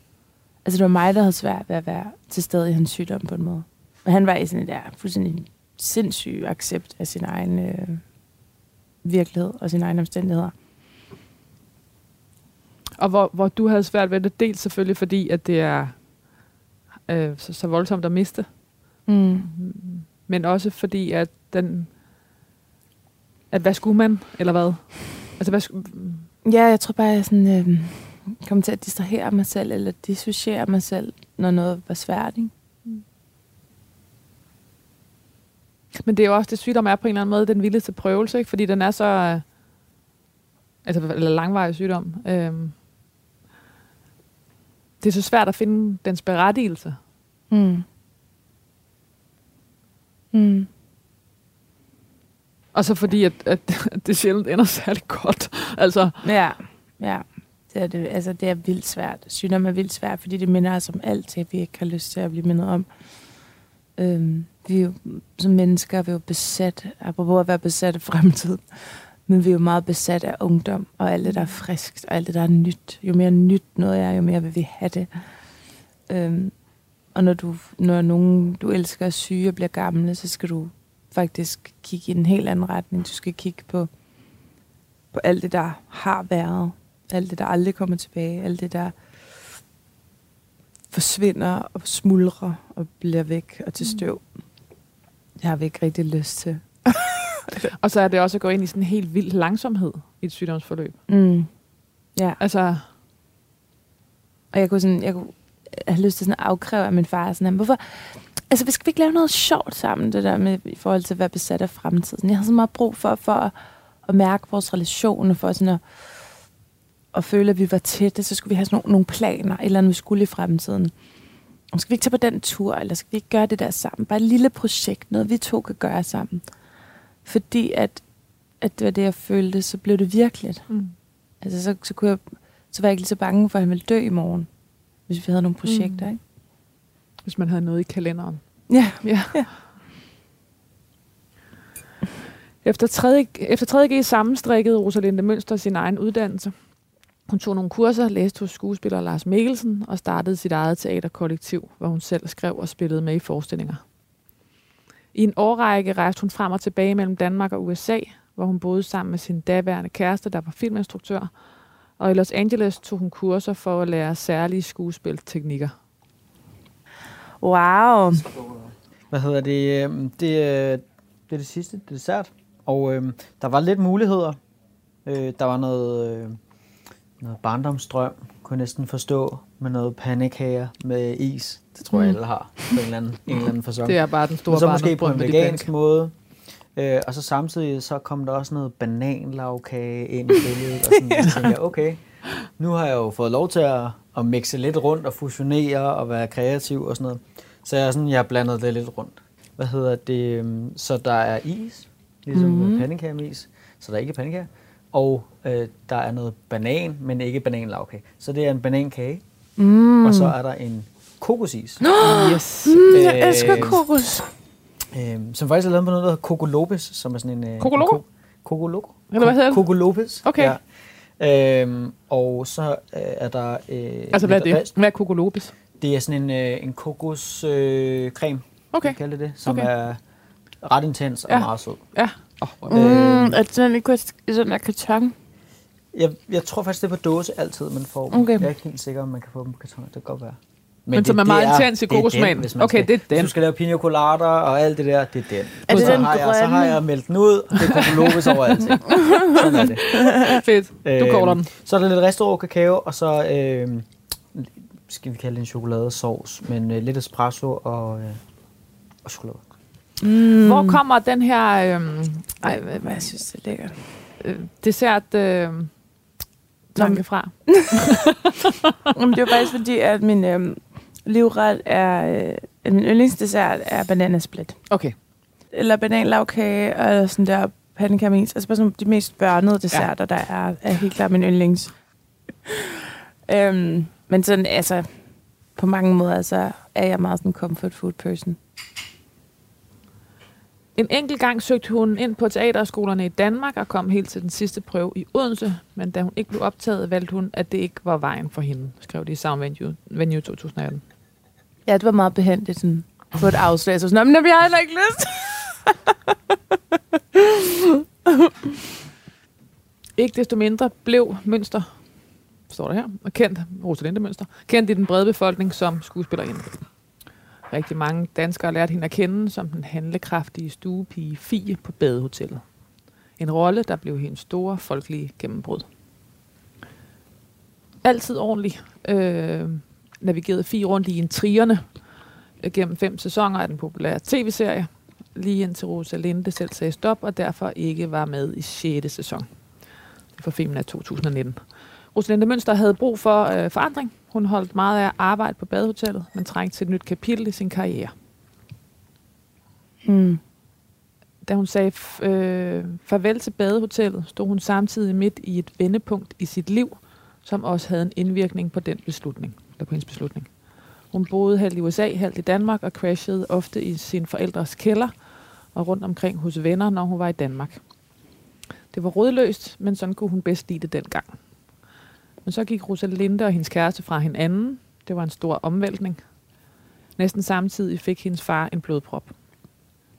Altså det var mig, der havde svært ved at være til stede i hans sygdom på en måde. Og han var i sådan en der fuldstændig sindssyg accept af sin egen øh, virkelighed og sine egne omstændigheder. Og hvor, hvor du havde svært ved det, dels selvfølgelig fordi, at det er øh, så, så voldsomt at miste, Mm. men også fordi, at den... At hvad skulle man, eller hvad? Altså, hvad skulle, Ja, jeg tror bare, jeg sådan, øh, kom til at distrahere mig selv, eller dissociere mig selv, når noget var svært. Ikke? Men det er jo også, det sygdom er på en eller anden måde den vildeste prøvelse, ikke? fordi den er så... Øh, altså, eller langvarig sygdom. Øh, det er så svært at finde dens berettigelse. Mm. Mm. Og så fordi, at, at det sjældent ender særlig godt. Altså, Ja, ja. Det er, det, altså, det er vildt svært. Sygdom er vildt svært, fordi det minder os om alt, det vi ikke har lyst til at blive mindet om. Øhm, vi er jo, som mennesker vi er jo besat, apropos at være besat af fremtid, men vi er jo meget besat af ungdom, og alt det, der er friskt, og alt det, der er nyt. Jo mere nyt noget er, jo mere vil vi have det. Øhm, og når, du, når nogen, du elsker, er syge og bliver gamle, så skal du faktisk kigge i en helt anden retning. Du skal kigge på, på alt det, der har været. Alt det, der aldrig kommer tilbage. Alt det, der forsvinder og smuldrer og bliver væk og til støv. Det har vi ikke rigtig lyst til. [LAUGHS] og så er det også at gå ind i sådan en helt vild langsomhed i et sygdomsforløb. Mm. Ja, Altså, og jeg kunne, sådan, jeg kunne have lyst til sådan at afkræve af min far. Sådan, hvorfor, altså, vi skal vi ikke lave noget sjovt sammen, det der med, i forhold til at være besat af fremtiden. Jeg har så meget brug for, for at, at mærke vores relation, og for sådan at, at føle, at vi var tætte, så skulle vi have sådan nogle, nogle planer, eller andet, vi skulle i fremtiden. Og skal vi ikke tage på den tur, eller skal vi ikke gøre det der sammen? Bare et lille projekt, noget vi to kan gøre sammen. Fordi at, at det var det, jeg følte, så blev det virkeligt. mm. Altså, så, så, kunne jeg, så var jeg ikke lige så bange for, at han ville dø i morgen, hvis vi havde nogle projekter, Mm. ikke? Hvis man havde noget i kalenderen. Ja. Ja. Ja. Efter 3. Efter 3. G sammenstrikkede Rosalinde Mønster sin egen uddannelse. Hun tog nogle kurser, læste hos skuespiller Lars Mikkelsen og startede sit eget teaterkollektiv, hvor hun selv skrev og spillede med i forestillinger. I en årrække rejste hun frem og tilbage mellem Danmark og USA, hvor hun boede sammen med sin daværende kæreste, der var filminstruktør, og i Los Angeles tog hun kurser for at lære særlige skuespilteknikker. Wow. Hvad hedder det? øhm, Det, øh, det er det sidste, det er dessert. Og øh, der var lidt muligheder. Øh, der var noget, øh, noget barndomsdrøm, kunne jeg næsten forstå, med noget pandekager med is. Det tror jeg Mm. alle har på en eller anden, en eller anden fasong. Det er bare den store Men så måske på en vegansk måde. Øh, og så samtidig så kom der også noget bananlavkage ind i billedet. Og sådan, så tænkte jeg, okay, nu har jeg jo fået lov til at, at mixe lidt rundt og fusionere og være kreativ og sådan noget. Så jeg, er sådan, jeg har blandet det lidt rundt. Hvad hedder det? øhm, Så der er is, ligesom Mhm. mm. pandekager med is. Så der er ikke pandekager. Og øh, der er noget banan, men ikke bananlavkage. Så det er en banankage. Mm. Og så er der en kokosis. Yes. Mm, jeg Øh, elsker kokos. Øhm, som faktisk er lavet på noget, der hedder Coco Lopez, som er sådan en... Øh, Coco en Loco? ko- Coco Loco? Eller hvad hedder det? Coco Lopez. Okay. Ja. Øhm, og så øh, er der... Øh, Altså, hvad er det? rest. Hvad er Coco Lopez? Det er sådan en, øh, en kokoscreme, øh, creme, Okay. kan kalde det det, som Okay. er ret intens og Ja. meget sød. Ja. Oh, Mm, Øh, er det sådan ikke i sådan en karton? Jeg, jeg tror faktisk, det er på dåse altid, man får dem. Okay. Jeg er ikke helt sikker, om man kan få dem på karton. Det kan godt være. Men som er meget intens i det kokosmagen. den, hvis man Okay, skal, det er den. Hvis du skal lave pina colada og alt det der, det er den. Er det så, den har jeg, så har grønne? jeg meldt den ud, og det er Coco Lopez over alting. [LAUGHS] Sådan er det. Fedt. Du caller den. Så er der lidt restaurant kakao, og så øh, skal vi kalde det en chokoladesauce, men øh, lidt espresso og, øh, og chokolade. Mm. Hvor kommer den her øhm, Ej, hvad, hvad jeg synes, det er lækkert. øh, dessert øh, tanke fra? [LAUGHS] Jamen, det var faktisk fordi, at min øhm, livret er... Øh, min yndlingsdessert er bananasplit. Okay. Eller bananlavkage, og sådan der pandekager med is. Altså bare sådan de mest børnede desserter, ja. der er, er helt klart min yndlings. [LAUGHS] øhm, men sådan, altså, på mange måder, altså, er jeg meget sådan en comfort food person. En enkelt gang søgte hun ind på teaterskolerne i Danmark og kom helt til den sidste prøve i Odense, men da hun ikke blev optaget, valgte hun, at det ikke var vejen for hende, skrev de i Sound Venue, Venue 2018. Ja, det var meget behendigt sådan, på et afslag. Så sådan, men jeg har heller ikke lyst. [LAUGHS] Ikke desto mindre blev Mønster står der her, og kendt, Rosalinde Mønster, kendt i den brede befolkning som skuespillerinde. Rigtig mange danskere lærte hende at kende som den handlekraftige stuepige Fie på badehotellet. En rolle, der blev hendes store folkelige gennembrud. Altid ordentlig. Øh, navigerede Fie rundt i intrigerne øh, gennem fem sæsoner af den populære tv-serie, lige indtil Rosalinde selv sagde stop, og derfor ikke var med i 6. sæson. Det filmen fra 2019. Rosalinde Mønster havde brug for øh, forandring. Hun holdt meget af arbejde på badehotellet, men trængte til et nyt kapitel i sin karriere. Mm. Da hun sagde øh, farvel til badehotellet, stod hun samtidig midt i et vendepunkt i sit liv, som også havde en indvirkning på den beslutning, eller på hendes beslutning. Hun boede halvt i USA, halvt i Danmark og crashede ofte i sin forældres kælder og rundt omkring hos venner, når hun var i Danmark. Det var rådløst, men sådan kunne hun bedst lide det dengang. Men så gik Rosalinde og hendes kæreste fra hinanden. Det var en stor omvæltning. Næsten samtidig fik hendes far en blodprop.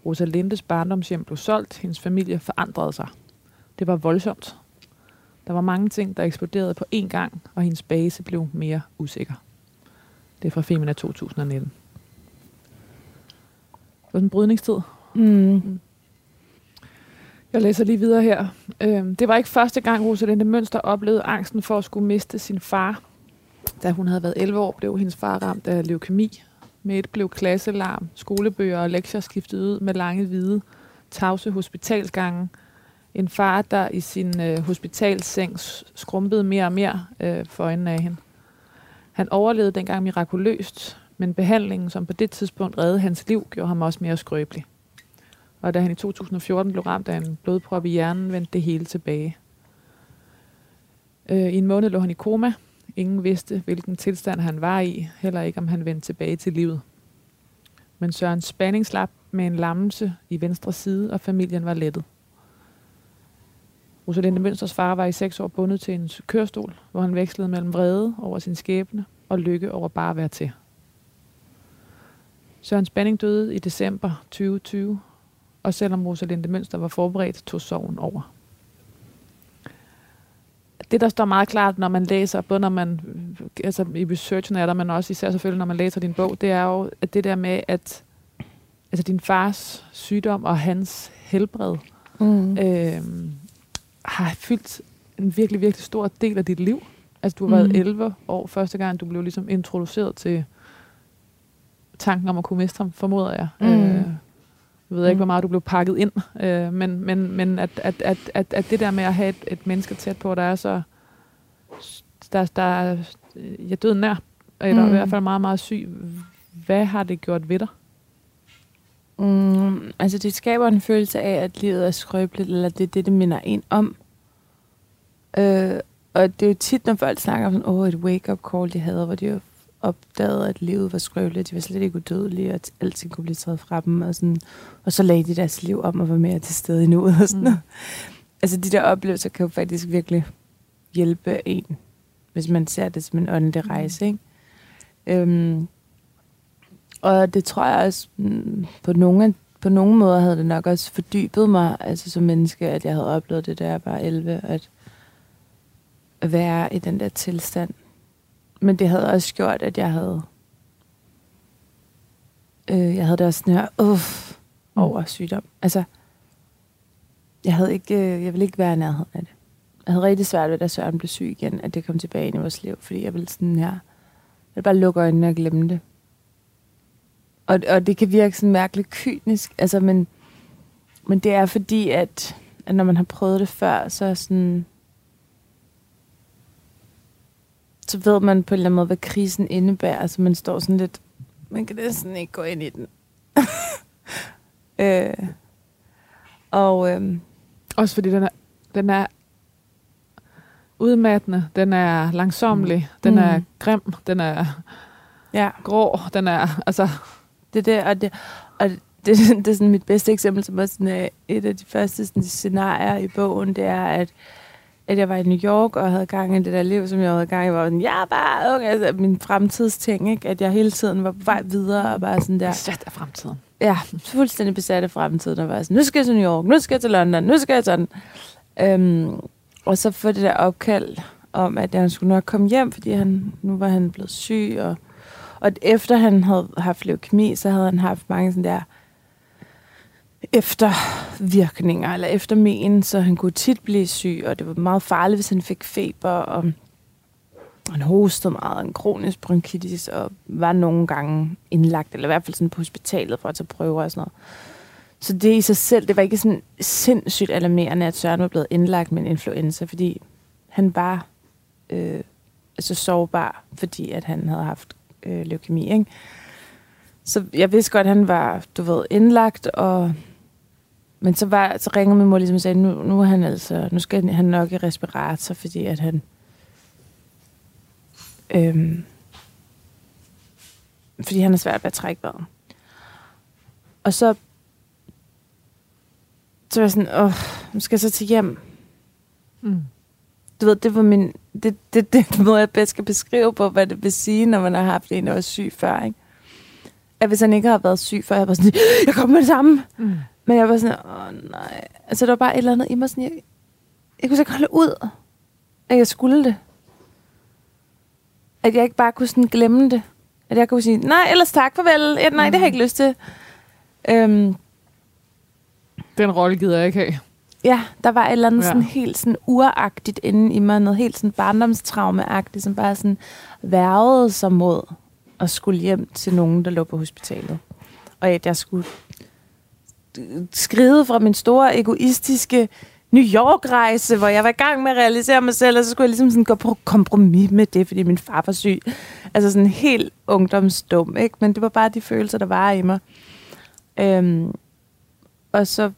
Rosalindes barndomshjem blev solgt, hendes familie forandrede sig. Det var voldsomt. Der var mange ting, der eksploderede på én gang, og hendes base blev mere usikker. Det er fra Femina 2019. Det var en brydningstid. Mm. Jeg læser lige videre her. Øhm, det var ikke første gang, Rosalinde Mønster oplevede angsten for at skulle miste sin far. Da hun havde været 11 år, blev hendes far ramt af leukemi. Med et blev klasselarm, skolebøger og lektier skiftet ud med lange hvide, tavse hospitalsgange. En far, der i sin øh, hospitalseng skrumpede mere og mere øh, for øjnene af hende. Han overlevede dengang mirakuløst, men behandlingen, som på det tidspunkt reddede hans liv, gjorde ham også mere skrøbelig. Og da han i 2014 blev ramt af en blodprop i hjernen, vendte det hele tilbage. Øh, I en måned lå han i koma. Ingen vidste, hvilken tilstand han var i, heller ikke om han vendte tilbage til livet. Men Søren Spanning slap med en lammelse i venstre side, og familien var lettet. Rosalinde Mønsters far var i seks år bundet til en kørestol, hvor han vekslede mellem vrede over sin skæbne og lykke over bare at være til. Søren Spanning døde i december 2020, og selvom Rosalinde Mønster var forberedt, tog sorgen over. Det, der står meget klart, når man læser, både når man, altså i researchen er der, men også især selvfølgelig, når man læser din bog, det er jo at det der med, at altså din fars sygdom og hans helbred Mm. øh, har fyldt en virkelig, virkelig stor del af dit liv. Altså, du har været Mhm. 11 år første gang, du blev ligesom introduceret til tanken om at kunne miste ham, formoder jeg. Mm. Øh, jeg ved ikke, Mm. hvor meget du blev pakket ind, øh, men, men, men at, at, at, at, at det der med at have et, et menneske tæt på, der er så... Der, der er ja, døden nær, eller mm. i hvert fald meget, meget syg. Hvad har det gjort ved dig? Mm, altså det skaber en følelse af, at livet er skrøbeligt, eller det er det, det minder en om. Øh, og det er jo tit, når folk snakker om sådan, åh, et wake-up call, de havde, hvor de jo opdagede, at livet var skrøbeligt, de var slet ikke udødelige, og at alting kunne blive taget fra dem, og, sådan, og så lagde de deres liv om og var mere til stede i nuet. Og sådan Mm. mm. Altså de der oplevelser kan jo faktisk virkelig hjælpe en, hvis man ser det som en åndelig rejse, ikke? Øhm, og det tror jeg også, mm, på nogle, på nogle måder havde det nok også fordybet mig, altså som menneske, at jeg havde oplevet det, da jeg var 11, at, at være i den der tilstand. Men det havde også gjort, at jeg havde, øh, jeg havde det også sådan her, uff, over sygdom. Altså, jeg havde ikke, øh, jeg ville ikke være i nærheden af det. Jeg havde rigtig svært ved, da Søren blev syg igen, at det kom tilbage ind i vores liv, fordi jeg ville sådan her, jeg ville bare lukke øjnene og glemme det. Og, og det kan virke sådan mærkeligt kynisk, altså, men, men det er fordi, at, at når man har prøvet det før, så er sådan, så ved man på en eller anden måde, hvad krisen indebærer. Altså man står sådan lidt, man kan næsten ikke gå ind i den. [LAUGHS] øh, og øhm, Også fordi den er, den er udmattende, den er langsomlig, mm. den er Mm. grim, den er ja, grå, den er, altså, det er det, og det, og det, [LAUGHS] det er sådan mit bedste eksempel, som også sådan, øh, et af de første sådan, scenarier i bogen, det er, at, at jeg var i New York og havde gang i det der liv, som jeg havde gang i, hvor sådan, jeg er bare ung, altså min fremtidsting, ikke? at jeg hele tiden var på vej videre og bare sådan der, sat af fremtiden. ja, fuldstændig besat af fremtiden, og var sådan, nu skal jeg til New York, nu skal jeg til London, nu skal jeg sådan. Øhm, og så få det der opkald om, at han skulle nok komme hjem, fordi han, nu var han blevet syg, og, og efter han havde haft leukemi, så havde han haft mange sådan der eftervirkninger, eller eftermen, så han kunne tit blive syg, og det var meget farligt, hvis han fik feber, og han hostede meget, en kronisk bronkitis, og var nogle gange indlagt, eller i hvert fald sådan på hospitalet for at tage prøver og sådan noget. Så det i sig selv, det var ikke sådan sindssygt alarmerende, at Søren var blevet indlagt med en influenza, fordi han var øh, altså sårbar, fordi at han havde haft øh, leukemi. Ikke? Så jeg vidste godt, at han var, du ved, indlagt, og men så, var, så ringede min mor ligesom og sagde, nu, nu, er han altså, nu skal han nok i respirator, fordi at han... Øhm, fordi han er svært ved at trække vejret. Og så, så var jeg sådan, åh, nu skal jeg så til hjem. Mm. Du ved, det var min, det, det, det måde, jeg bedst skal beskrive på, hvad det vil sige, når man har haft en, der var syg før, ikke? At hvis han ikke har været syg før, jeg var sådan, jeg kommer med det samme. Mm. Men jeg var sådan, åh nej. Altså, der var bare et eller andet i mig, sådan, jeg, jeg kunne så ikke holde ud, at jeg skulle det. At jeg ikke bare kunne sådan glemme det. At jeg kunne sige, nej, ellers tak, farvel. Ja, nej, mm. det har jeg ikke lyst til. Øhm, Den rolle gider jeg ikke have. ja, der var et eller andet Ja. ja. sådan helt sådan uragtigt inde i mig. Noget helt sådan barndomstraumeagtigt, som bare sådan værvede sig mod at skulle hjem til nogen, der lå på hospitalet. Og at jeg skulle skride fra min store egoistiske New York-rejse, hvor jeg var i gang med at realisere mig selv, og så skulle jeg ligesom sådan gå på kompromis med det, fordi min far var syg. Altså sådan helt ungdomsdum, ikke? Men det var bare de følelser, der var i mig. Øhm, og så,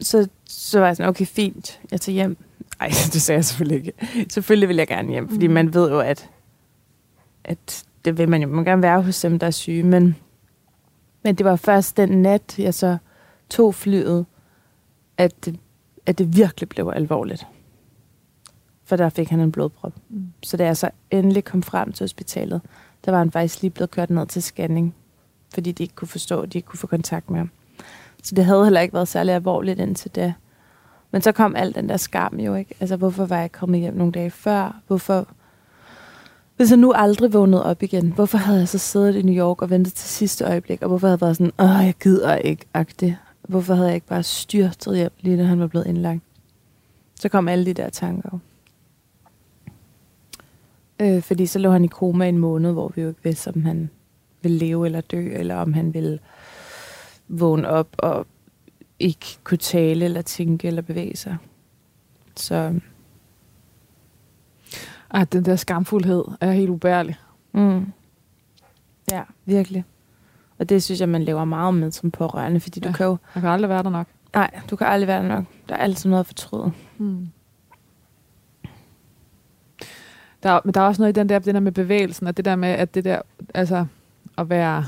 så, så var jeg sådan, okay, fint, jeg tager hjem. Ej, [LAUGHS] det sagde jeg selvfølgelig ikke. Selvfølgelig vil jeg gerne hjem, fordi man ved jo, at, at det vil man jo. Man vil gerne være hos dem, der er syge, men, men det var først den nat, jeg så tog flyet, at det, at det virkelig blev alvorligt. For der fik han en blodprop. Mm. Så da jeg så endelig kom frem til hospitalet, der var han faktisk lige blevet kørt ned til scanning, fordi de ikke kunne forstå, at de ikke kunne få kontakt med ham. Så det havde heller ikke været særlig alvorligt indtil da. Men så kom al den der skam jo, ikke? Altså, hvorfor var jeg kommet hjem nogle dage før? Hvorfor... Hvis jeg nu aldrig vågnede op igen, hvorfor havde jeg så siddet i New York og ventet til sidste øjeblik? Og hvorfor havde jeg været sådan, åh, jeg gider ikke, agtig? Hvorfor havde jeg ikke bare styrtet hjem, lige da han var blevet indlagt? Så kom alle de der tanker. jo. Øh, fordi så lå han i koma i en måned, hvor vi jo ikke vidste, om han ville leve eller dø, eller om han ville vågne op og ikke kunne tale eller tænke eller bevæge sig. Så Ej, den der skamfuldhed er helt ubærlig. mm, ja, virkelig. Og det synes jeg, man laver meget med som pårørende, fordi du Ja. kan jo, Jeg kan aldrig være der nok. nej, du kan aldrig være der nok. Der er altid noget at fortryde. Mm. Der, er- men der er også noget i den der, det der med bevægelsen, og det der med, at det der, altså, at være,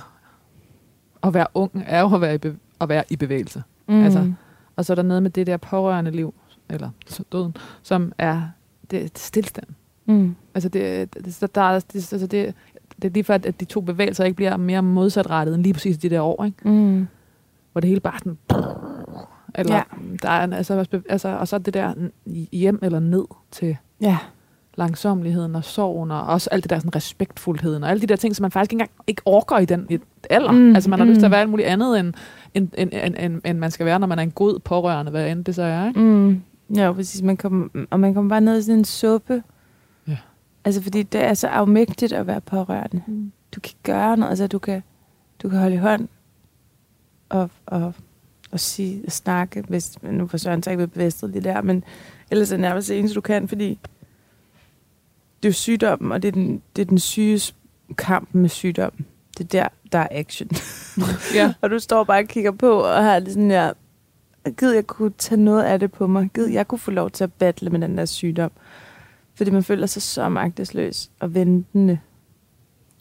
at være ung, er jo at være i, be, at være i bevægelse. Mm. Altså, Og så er der noget med det der pårørende liv, eller så døden, som er det, det stillstand. mm. Altså, det, det, der, der, er- det, altså det, det er lige for, at de to bevægelser ikke bliver mere modsatrettet end lige præcis de der år, ikke? Mm. hvor det hele bare sådan... Eller, ja. Der er, altså, altså, og så det der hjem eller ned til Ja. langsomligheden og sorgen, og også alt det der sådan respektfuldheden, og alle de der ting, som man faktisk ikke engang ikke orker i den alder. Mm, Mm, altså man har mm. lyst til at mm. være alt muligt andet, end, end, end, end, end, end man skal være, når man er en god pårørende, hvad end det så er. Ikke? Mm. Ja, præcis. Man kom, og man kommer bare ned i sådan en suppe. Altså, fordi det er så afmægtigt at være pårørende. Mm. Du kan gøre noget. Altså, du kan, du kan holde i hånd og, og, og sige, og snakke, hvis nu får Søren så ikke ved bevidsthed det der, men ellers er det nærmest det eneste, du kan, fordi det er sygdommen, og det er den, det er den syges kamp med sygdommen. Det er der, der er action. [LAUGHS] Ja. Og du står bare og kigger på, og har det sådan her, gid jeg kunne tage noget af det på mig. Gid jeg kunne få lov til at battle med den der sygdom. Fordi man føler sig så magtesløs og ventende.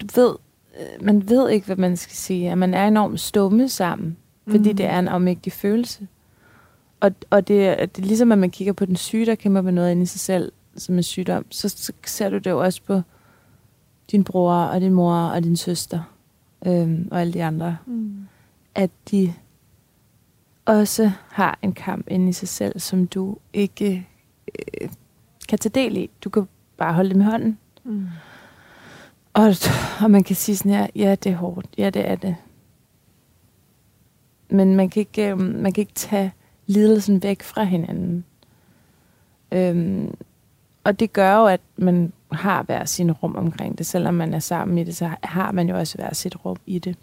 Du ved, øh, man ved ikke, hvad man skal sige. At man er enormt stumme sammen. Fordi Mhm. det er en afmægtig følelse. Og, og det, det er ligesom, at man kigger på den syge, der kæmper med noget inde i sig selv, som er sygdom. Så, så ser du det jo også på din bror og din mor og din søster. Øhm, og alle de andre Mm. at de også har en kamp inde i sig selv, som du ikke øh, kan tage del i. Du kan bare holde dem i hånden. Mm. Og, og man kan sige sådan her, ja, det er hårdt. Ja, det er det. Men man kan ikke, øh, man kan ikke tage lidelsen væk fra hinanden. Øhm, og det gør jo, at man har hver sin rum omkring det. Selvom man er sammen i det, så har man jo også hver sit rum i det.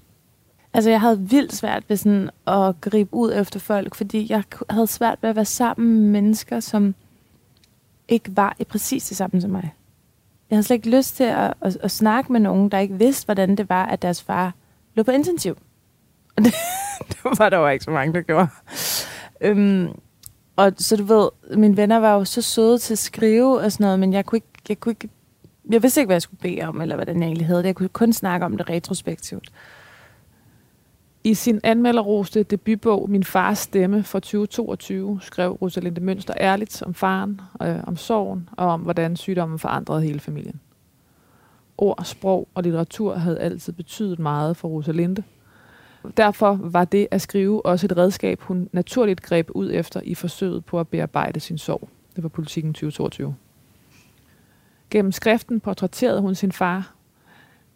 Altså, jeg havde vildt svært ved sådan at gribe ud efter folk, fordi jeg havde svært ved at være sammen med mennesker, som ikke var i præcis det samme som mig. Jeg havde slet ikke lyst til at, at, at snakke med nogen, der ikke vidste, hvordan det var, at deres far lå på intensiv. Og det, [LAUGHS] det var der jo ikke så mange, der gjorde. Øhm, og så du ved, mine venner var jo så søde til at skrive og sådan noget, men jeg kunne ikke, jeg kunne ikke, jeg vidste ikke, hvad jeg skulle bede om, eller hvad den egentlig havde. Jeg kunne kun snakke om det retrospektivt. I sin anmelderroste debutbog Min fars stemme fra 2022 skrev Rosalinde Mønster ærligt om faren, øh, om sorgen og om, hvordan sygdommen forandrede hele familien. Ord, sprog og litteratur havde altid betydet meget for Rosalinde. Derfor var det at skrive også et redskab, hun naturligt greb ud efter i forsøget på at bearbejde sin sorg. Det var politikken 2022. Gennem skriften portrætterede hun sin far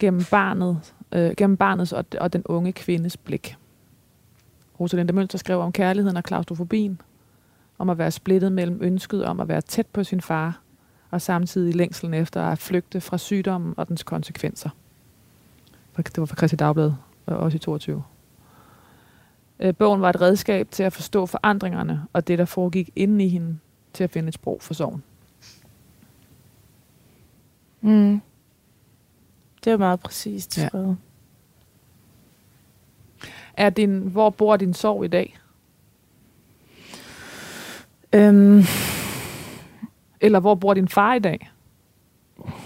gennem barnet, øh, gennem barnets og, og den unge kvindes blik. Rosalinde Mønster skrev om kærligheden og klaustrofobien, om at være splittet mellem ønsket om at være tæt på sin far, og samtidig længselen efter at flygte fra sygdommen og dens konsekvenser. Det var fra Christi Dagblad, også i 22. Øh, bogen var et redskab til at forstå forandringerne og det, der foregik inden i hende, til at finde et sprog for sorgen. Mm. Det er meget præcist skrevet. Ja. Er din, hvor bor din sorg i dag? Øhm. Eller hvor bor din far i dag?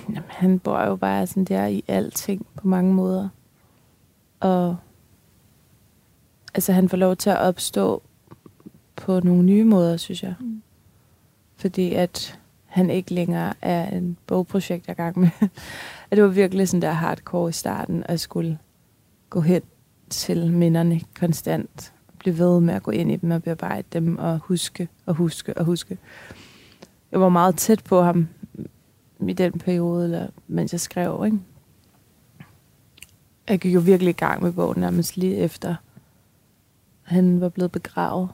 Jamen, han bor jo bare sådan der i alting på mange måder. Og altså, han får lov til at opstå på nogle nye måder, synes jeg. Mm. Fordi at han ikke længere er en bogprojekt, jeg er gang med at det var virkelig sådan der hardcore i starten, at skulle gå hen til minderne konstant. Blive ved med at gå ind i dem og bearbejde dem og huske og huske og huske. Jeg var meget tæt på ham i den periode, eller, mens jeg skrev. Ikke? Jeg gik jo virkelig i gang med bogen nærmest lige efter han var blevet begravet.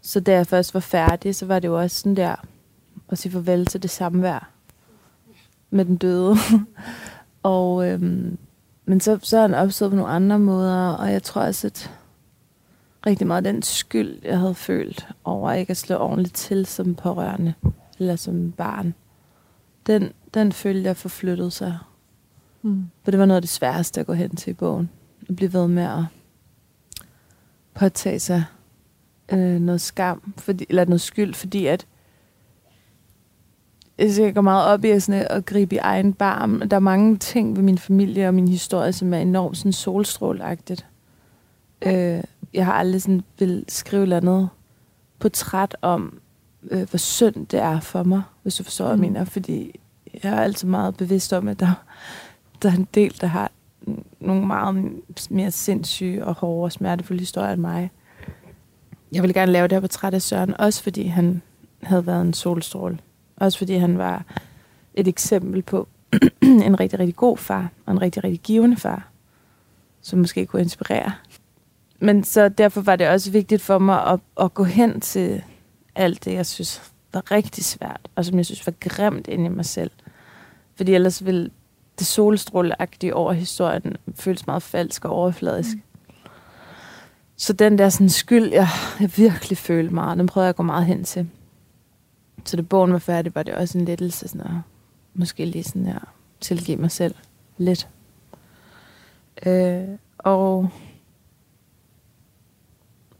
Så da jeg først var færdig, så var det jo også sådan der at sige farvel til det samvær med den døde. [LAUGHS] og, øhm, men så, så er han opstået på nogle andre måder, og jeg tror også, at rigtig meget den skyld, jeg havde følt over ikke at slå ordentligt til som pårørende, eller som barn, den, den følte jeg forflyttede sig. Mm. For det var noget af det sværeste at gå hen til i bogen. At blive ved med at påtage sig øh, noget skam, fordi, eller noget skyld, fordi at jeg går meget op i sådan at gribe i egen barm. Der er mange ting ved min familie og min historie, som er enormt sådan solstrålagtigt. Øh, jeg har aldrig sådan vil skrive eller andet portræt om, øh, hvor synd det er for mig, hvis du forstår, hvad mm. jeg mener. Fordi jeg er altid meget bevidst om, at der, der er en del, der har nogle meget mere sindssyge og hårde og smertefulde historier end mig. Jeg ville gerne lave det her portræt af Søren, også fordi han havde været en solstråle. Også fordi han var et eksempel på [CLEARS THROAT] en rigtig, rigtig god far, og en rigtig, rigtig givende far, som måske kunne inspirere. Men så derfor var det også vigtigt for mig at, at gå hen til alt det, jeg synes var rigtig svært, og som jeg synes var grimt inde i mig selv. Fordi ellers ville det solstråleagtige over historien føles meget falsk og overfladisk. Mm. Så den der sådan skyld, jeg, jeg virkelig følte meget, den prøvede jeg at gå meget hen til. Så da bogen var færdig, var det også en lettelse, sådan at måske lige sådan at tilgive mig selv lidt. Øh, og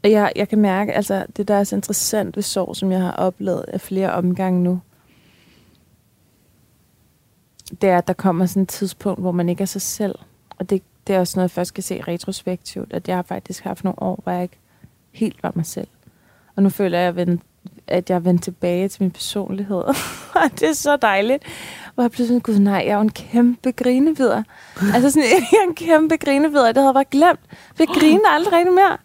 jeg, jeg kan mærke, altså det der er så interessant ved sorg, som jeg har oplevet af flere omgange nu, det er, at der kommer sådan et tidspunkt, hvor man ikke er sig selv. Og det, det er også noget, jeg først kan se retrospektivt, at jeg har faktisk haft nogle år, hvor jeg ikke helt var mig selv. Og nu føler jeg, at jeg, at jeg er vendt tilbage til min personlighed. [LAUGHS] og det er så dejligt. Hvor jeg pludselig gud nej, jeg er jo en kæmpe grinevider. [LAUGHS] altså sådan, [LAUGHS] jeg er en kæmpe grinevider, det havde jeg bare glemt. For jeg [GASPS] griner aldrig rigtig mere.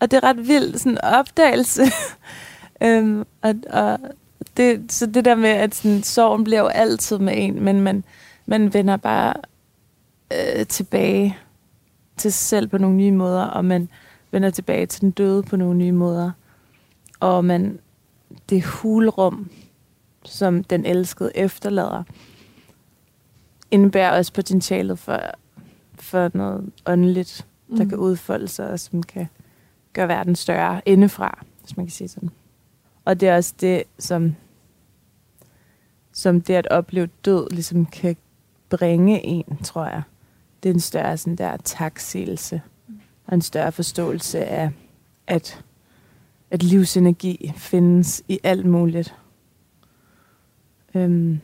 Og det er ret vildt, sådan en opdagelse. øhm, og, og det, så det der med, at sådan, sorgen bliver jo altid med en, men man, man vender bare øh, tilbage til sig selv på nogle nye måder, og man vender tilbage til den døde på nogle nye måder. Og man, det hulrum, som den elskede efterlader, indebærer også potentialet for, for noget åndeligt, der Mm. kan udfolde sig, og som kan gøre verden større indefra, hvis man kan sige sådan. Og det er også det, som, som det at opleve død ligesom kan bringe en, tror jeg. Det er en større sådan der taksigelse, og en større forståelse af, at, at livsenergi findes i alt muligt. Øhm,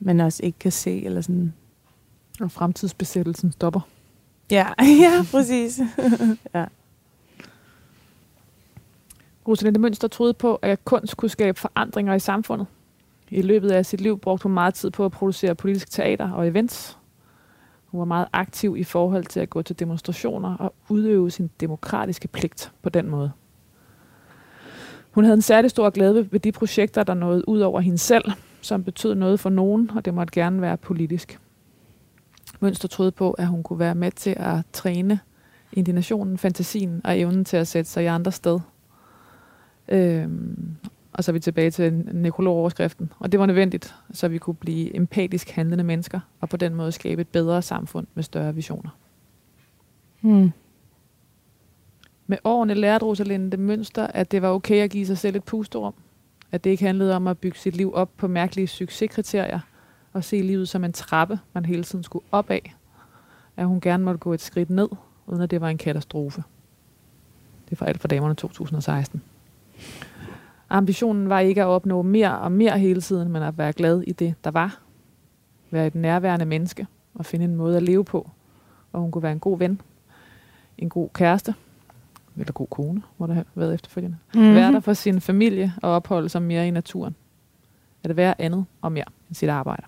man også ikke kan se, eller sådan. Og fremtidsbesættelsen stopper. Ja, [LAUGHS] ja, præcis. [LAUGHS] ja. Rosalinde Mønster troede på, at kunst kunne skabe forandringer i samfundet. I løbet af sit liv brugte hun meget tid på at producere politisk teater og events. Hun var meget aktiv i forhold til at gå til demonstrationer og udøve sin demokratiske pligt på den måde. Hun havde en særlig stor glæde ved- ved de projekter, der nåede ud over hende selv, som betød noget for nogen, og det måtte gerne være politisk. Mønster troede på, at hun kunne være med til at træne indignationen, fantasien og evnen til at sætte sig i andre sted. Øhm, og så er vi tilbage til nekrologoverskriften. Og det var nødvendigt, så vi kunne blive empatisk handlende mennesker, og på den måde skabe et bedre samfund med større visioner. Hmm. Med årene lærte Rosalinde det mønster, at det var okay at give sig selv et pusterum. At det ikke handlede om at bygge sit liv op på mærkelige succeskriterier, og se livet som en trappe, man hele tiden skulle op af. At hun gerne måtte gå et skridt ned, uden at det var en katastrofe. Det er fra alt for damerne 2016. Ambitionen var ikke at opnå mere og mere hele tiden, men at være glad i det, der var. Være et nærværende menneske og finde en måde at leve på. Og hun kunne være en god ven, en god kæreste, eller god kone, må det have været efterfølgende. Mm-hmm. Være der for sin familie og opholde sig mere i naturen. At være andet og mere end sit arbejde.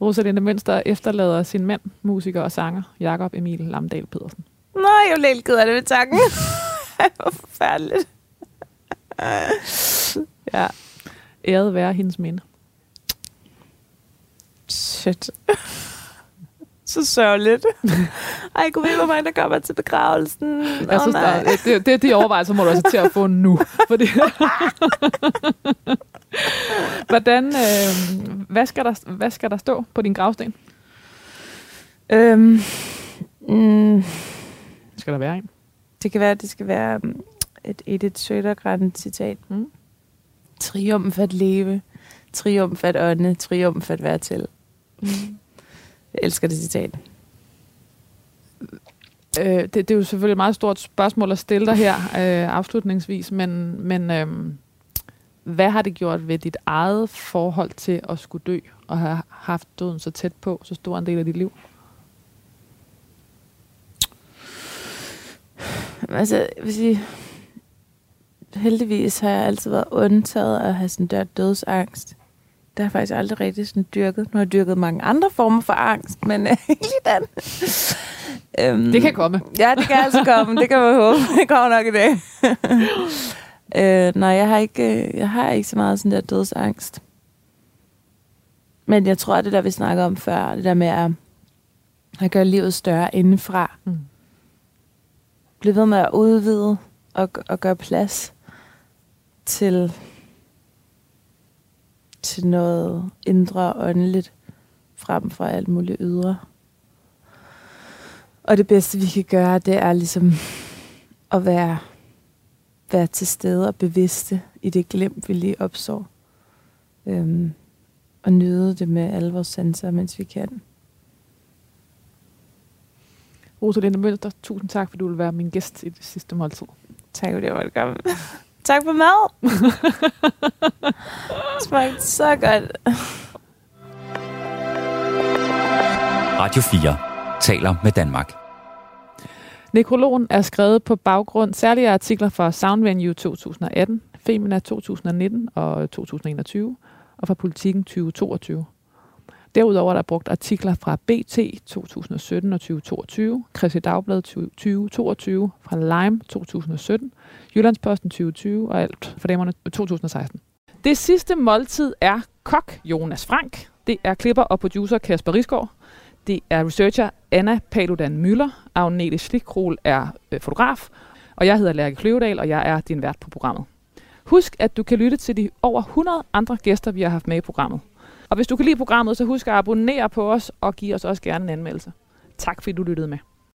Rosalinde Mønster efterlader sin mand, musiker og sanger, Jakob Emil Lamdal Pedersen. Nej, jeg blev helt ked af det ved tanken. [LAUGHS] Hvor forfærdeligt. [LAUGHS] ja, Æret være hendes minde. shit. Så sørgeligt. [LAUGHS] Ej, kunne vide, hvor mange der kommer til begravelsen. Jeg Åh, synes, nej. der, det, det er de overvejelser, må du altså til at få nu. [LAUGHS] Fordi Hvordan, øh, hvad, skal der, hvad skal der stå på din gravsten? Øhm, mm, Skal der være en? det kan være, at det skal være um, et Edith Sødergren citat. Mm. Triumf at leve, triumf at ånde, triumf at være til. Jeg elsker det citat. Øh, det, det er jo selvfølgelig et meget stort spørgsmål at stille dig her øh, afslutningsvis, men, men øh, hvad har det gjort ved dit eget forhold til at skulle dø og have haft døden så tæt på, så stor en del af dit liv? Altså, jeg vil sige, heldigvis har jeg altid været undtaget at have sådan der dødsangst. Det har jeg faktisk aldrig rigtig sådan dyrket. Nu har jeg dyrket mange andre former for angst, men øh, [LAUGHS] ikke lige den. øhm, Det kan komme. Ja, det kan altså komme. Det kan man håbe. Det kommer nok i dag. [LAUGHS] øh, nej, jeg har, ikke, øh, jeg har ikke så meget sådan der dødsangst. Men jeg tror, at det der, vi snakker om før, det der med at, at gøre livet større indefra, Mm. blive ved med at udvide og, og gøre plads til, til noget indre og åndeligt frem for alt muligt ydre. Og det bedste, vi kan gøre, det er ligesom at være, være til stede og bevidste i det glimt, vi lige opsår. Øhm, og nyde det med alle vores sanser, mens vi kan. Rosalinde Mønster, tusind tak, fordi du vil være min gæst i det sidste måltid. Tak for det, velkommen. Tak for mad. det [LAUGHS] smagte så godt. Radio 4 taler med Danmark. Nekrologen er skrevet på baggrund særlige artikler fra Soundvenue 2018, Femina 2019 og 2021 og fra Politiken 2022. Derudover er der brugt artikler fra BT 2017 og 2022, Christi Dagblad 2022, fra Lime 2017, Jyllandsposten 2020 og alt for damerne øh, 2016. Det sidste måltid er kok Jonas Frank. Det er klipper og producer Kasper Risgaard. Det er researcher Anna Paludan Møller. Agnete Schlikrol er øh, fotograf. Og jeg hedder Lærke Kløvedal, og jeg er din vært på programmet. Husk, at du kan lytte til de over 100 andre gæster, vi har haft med i programmet. Og hvis du kan lide programmet, så husk at abonnere på os og give os også gerne en anmeldelse. Tak fordi du lyttede med.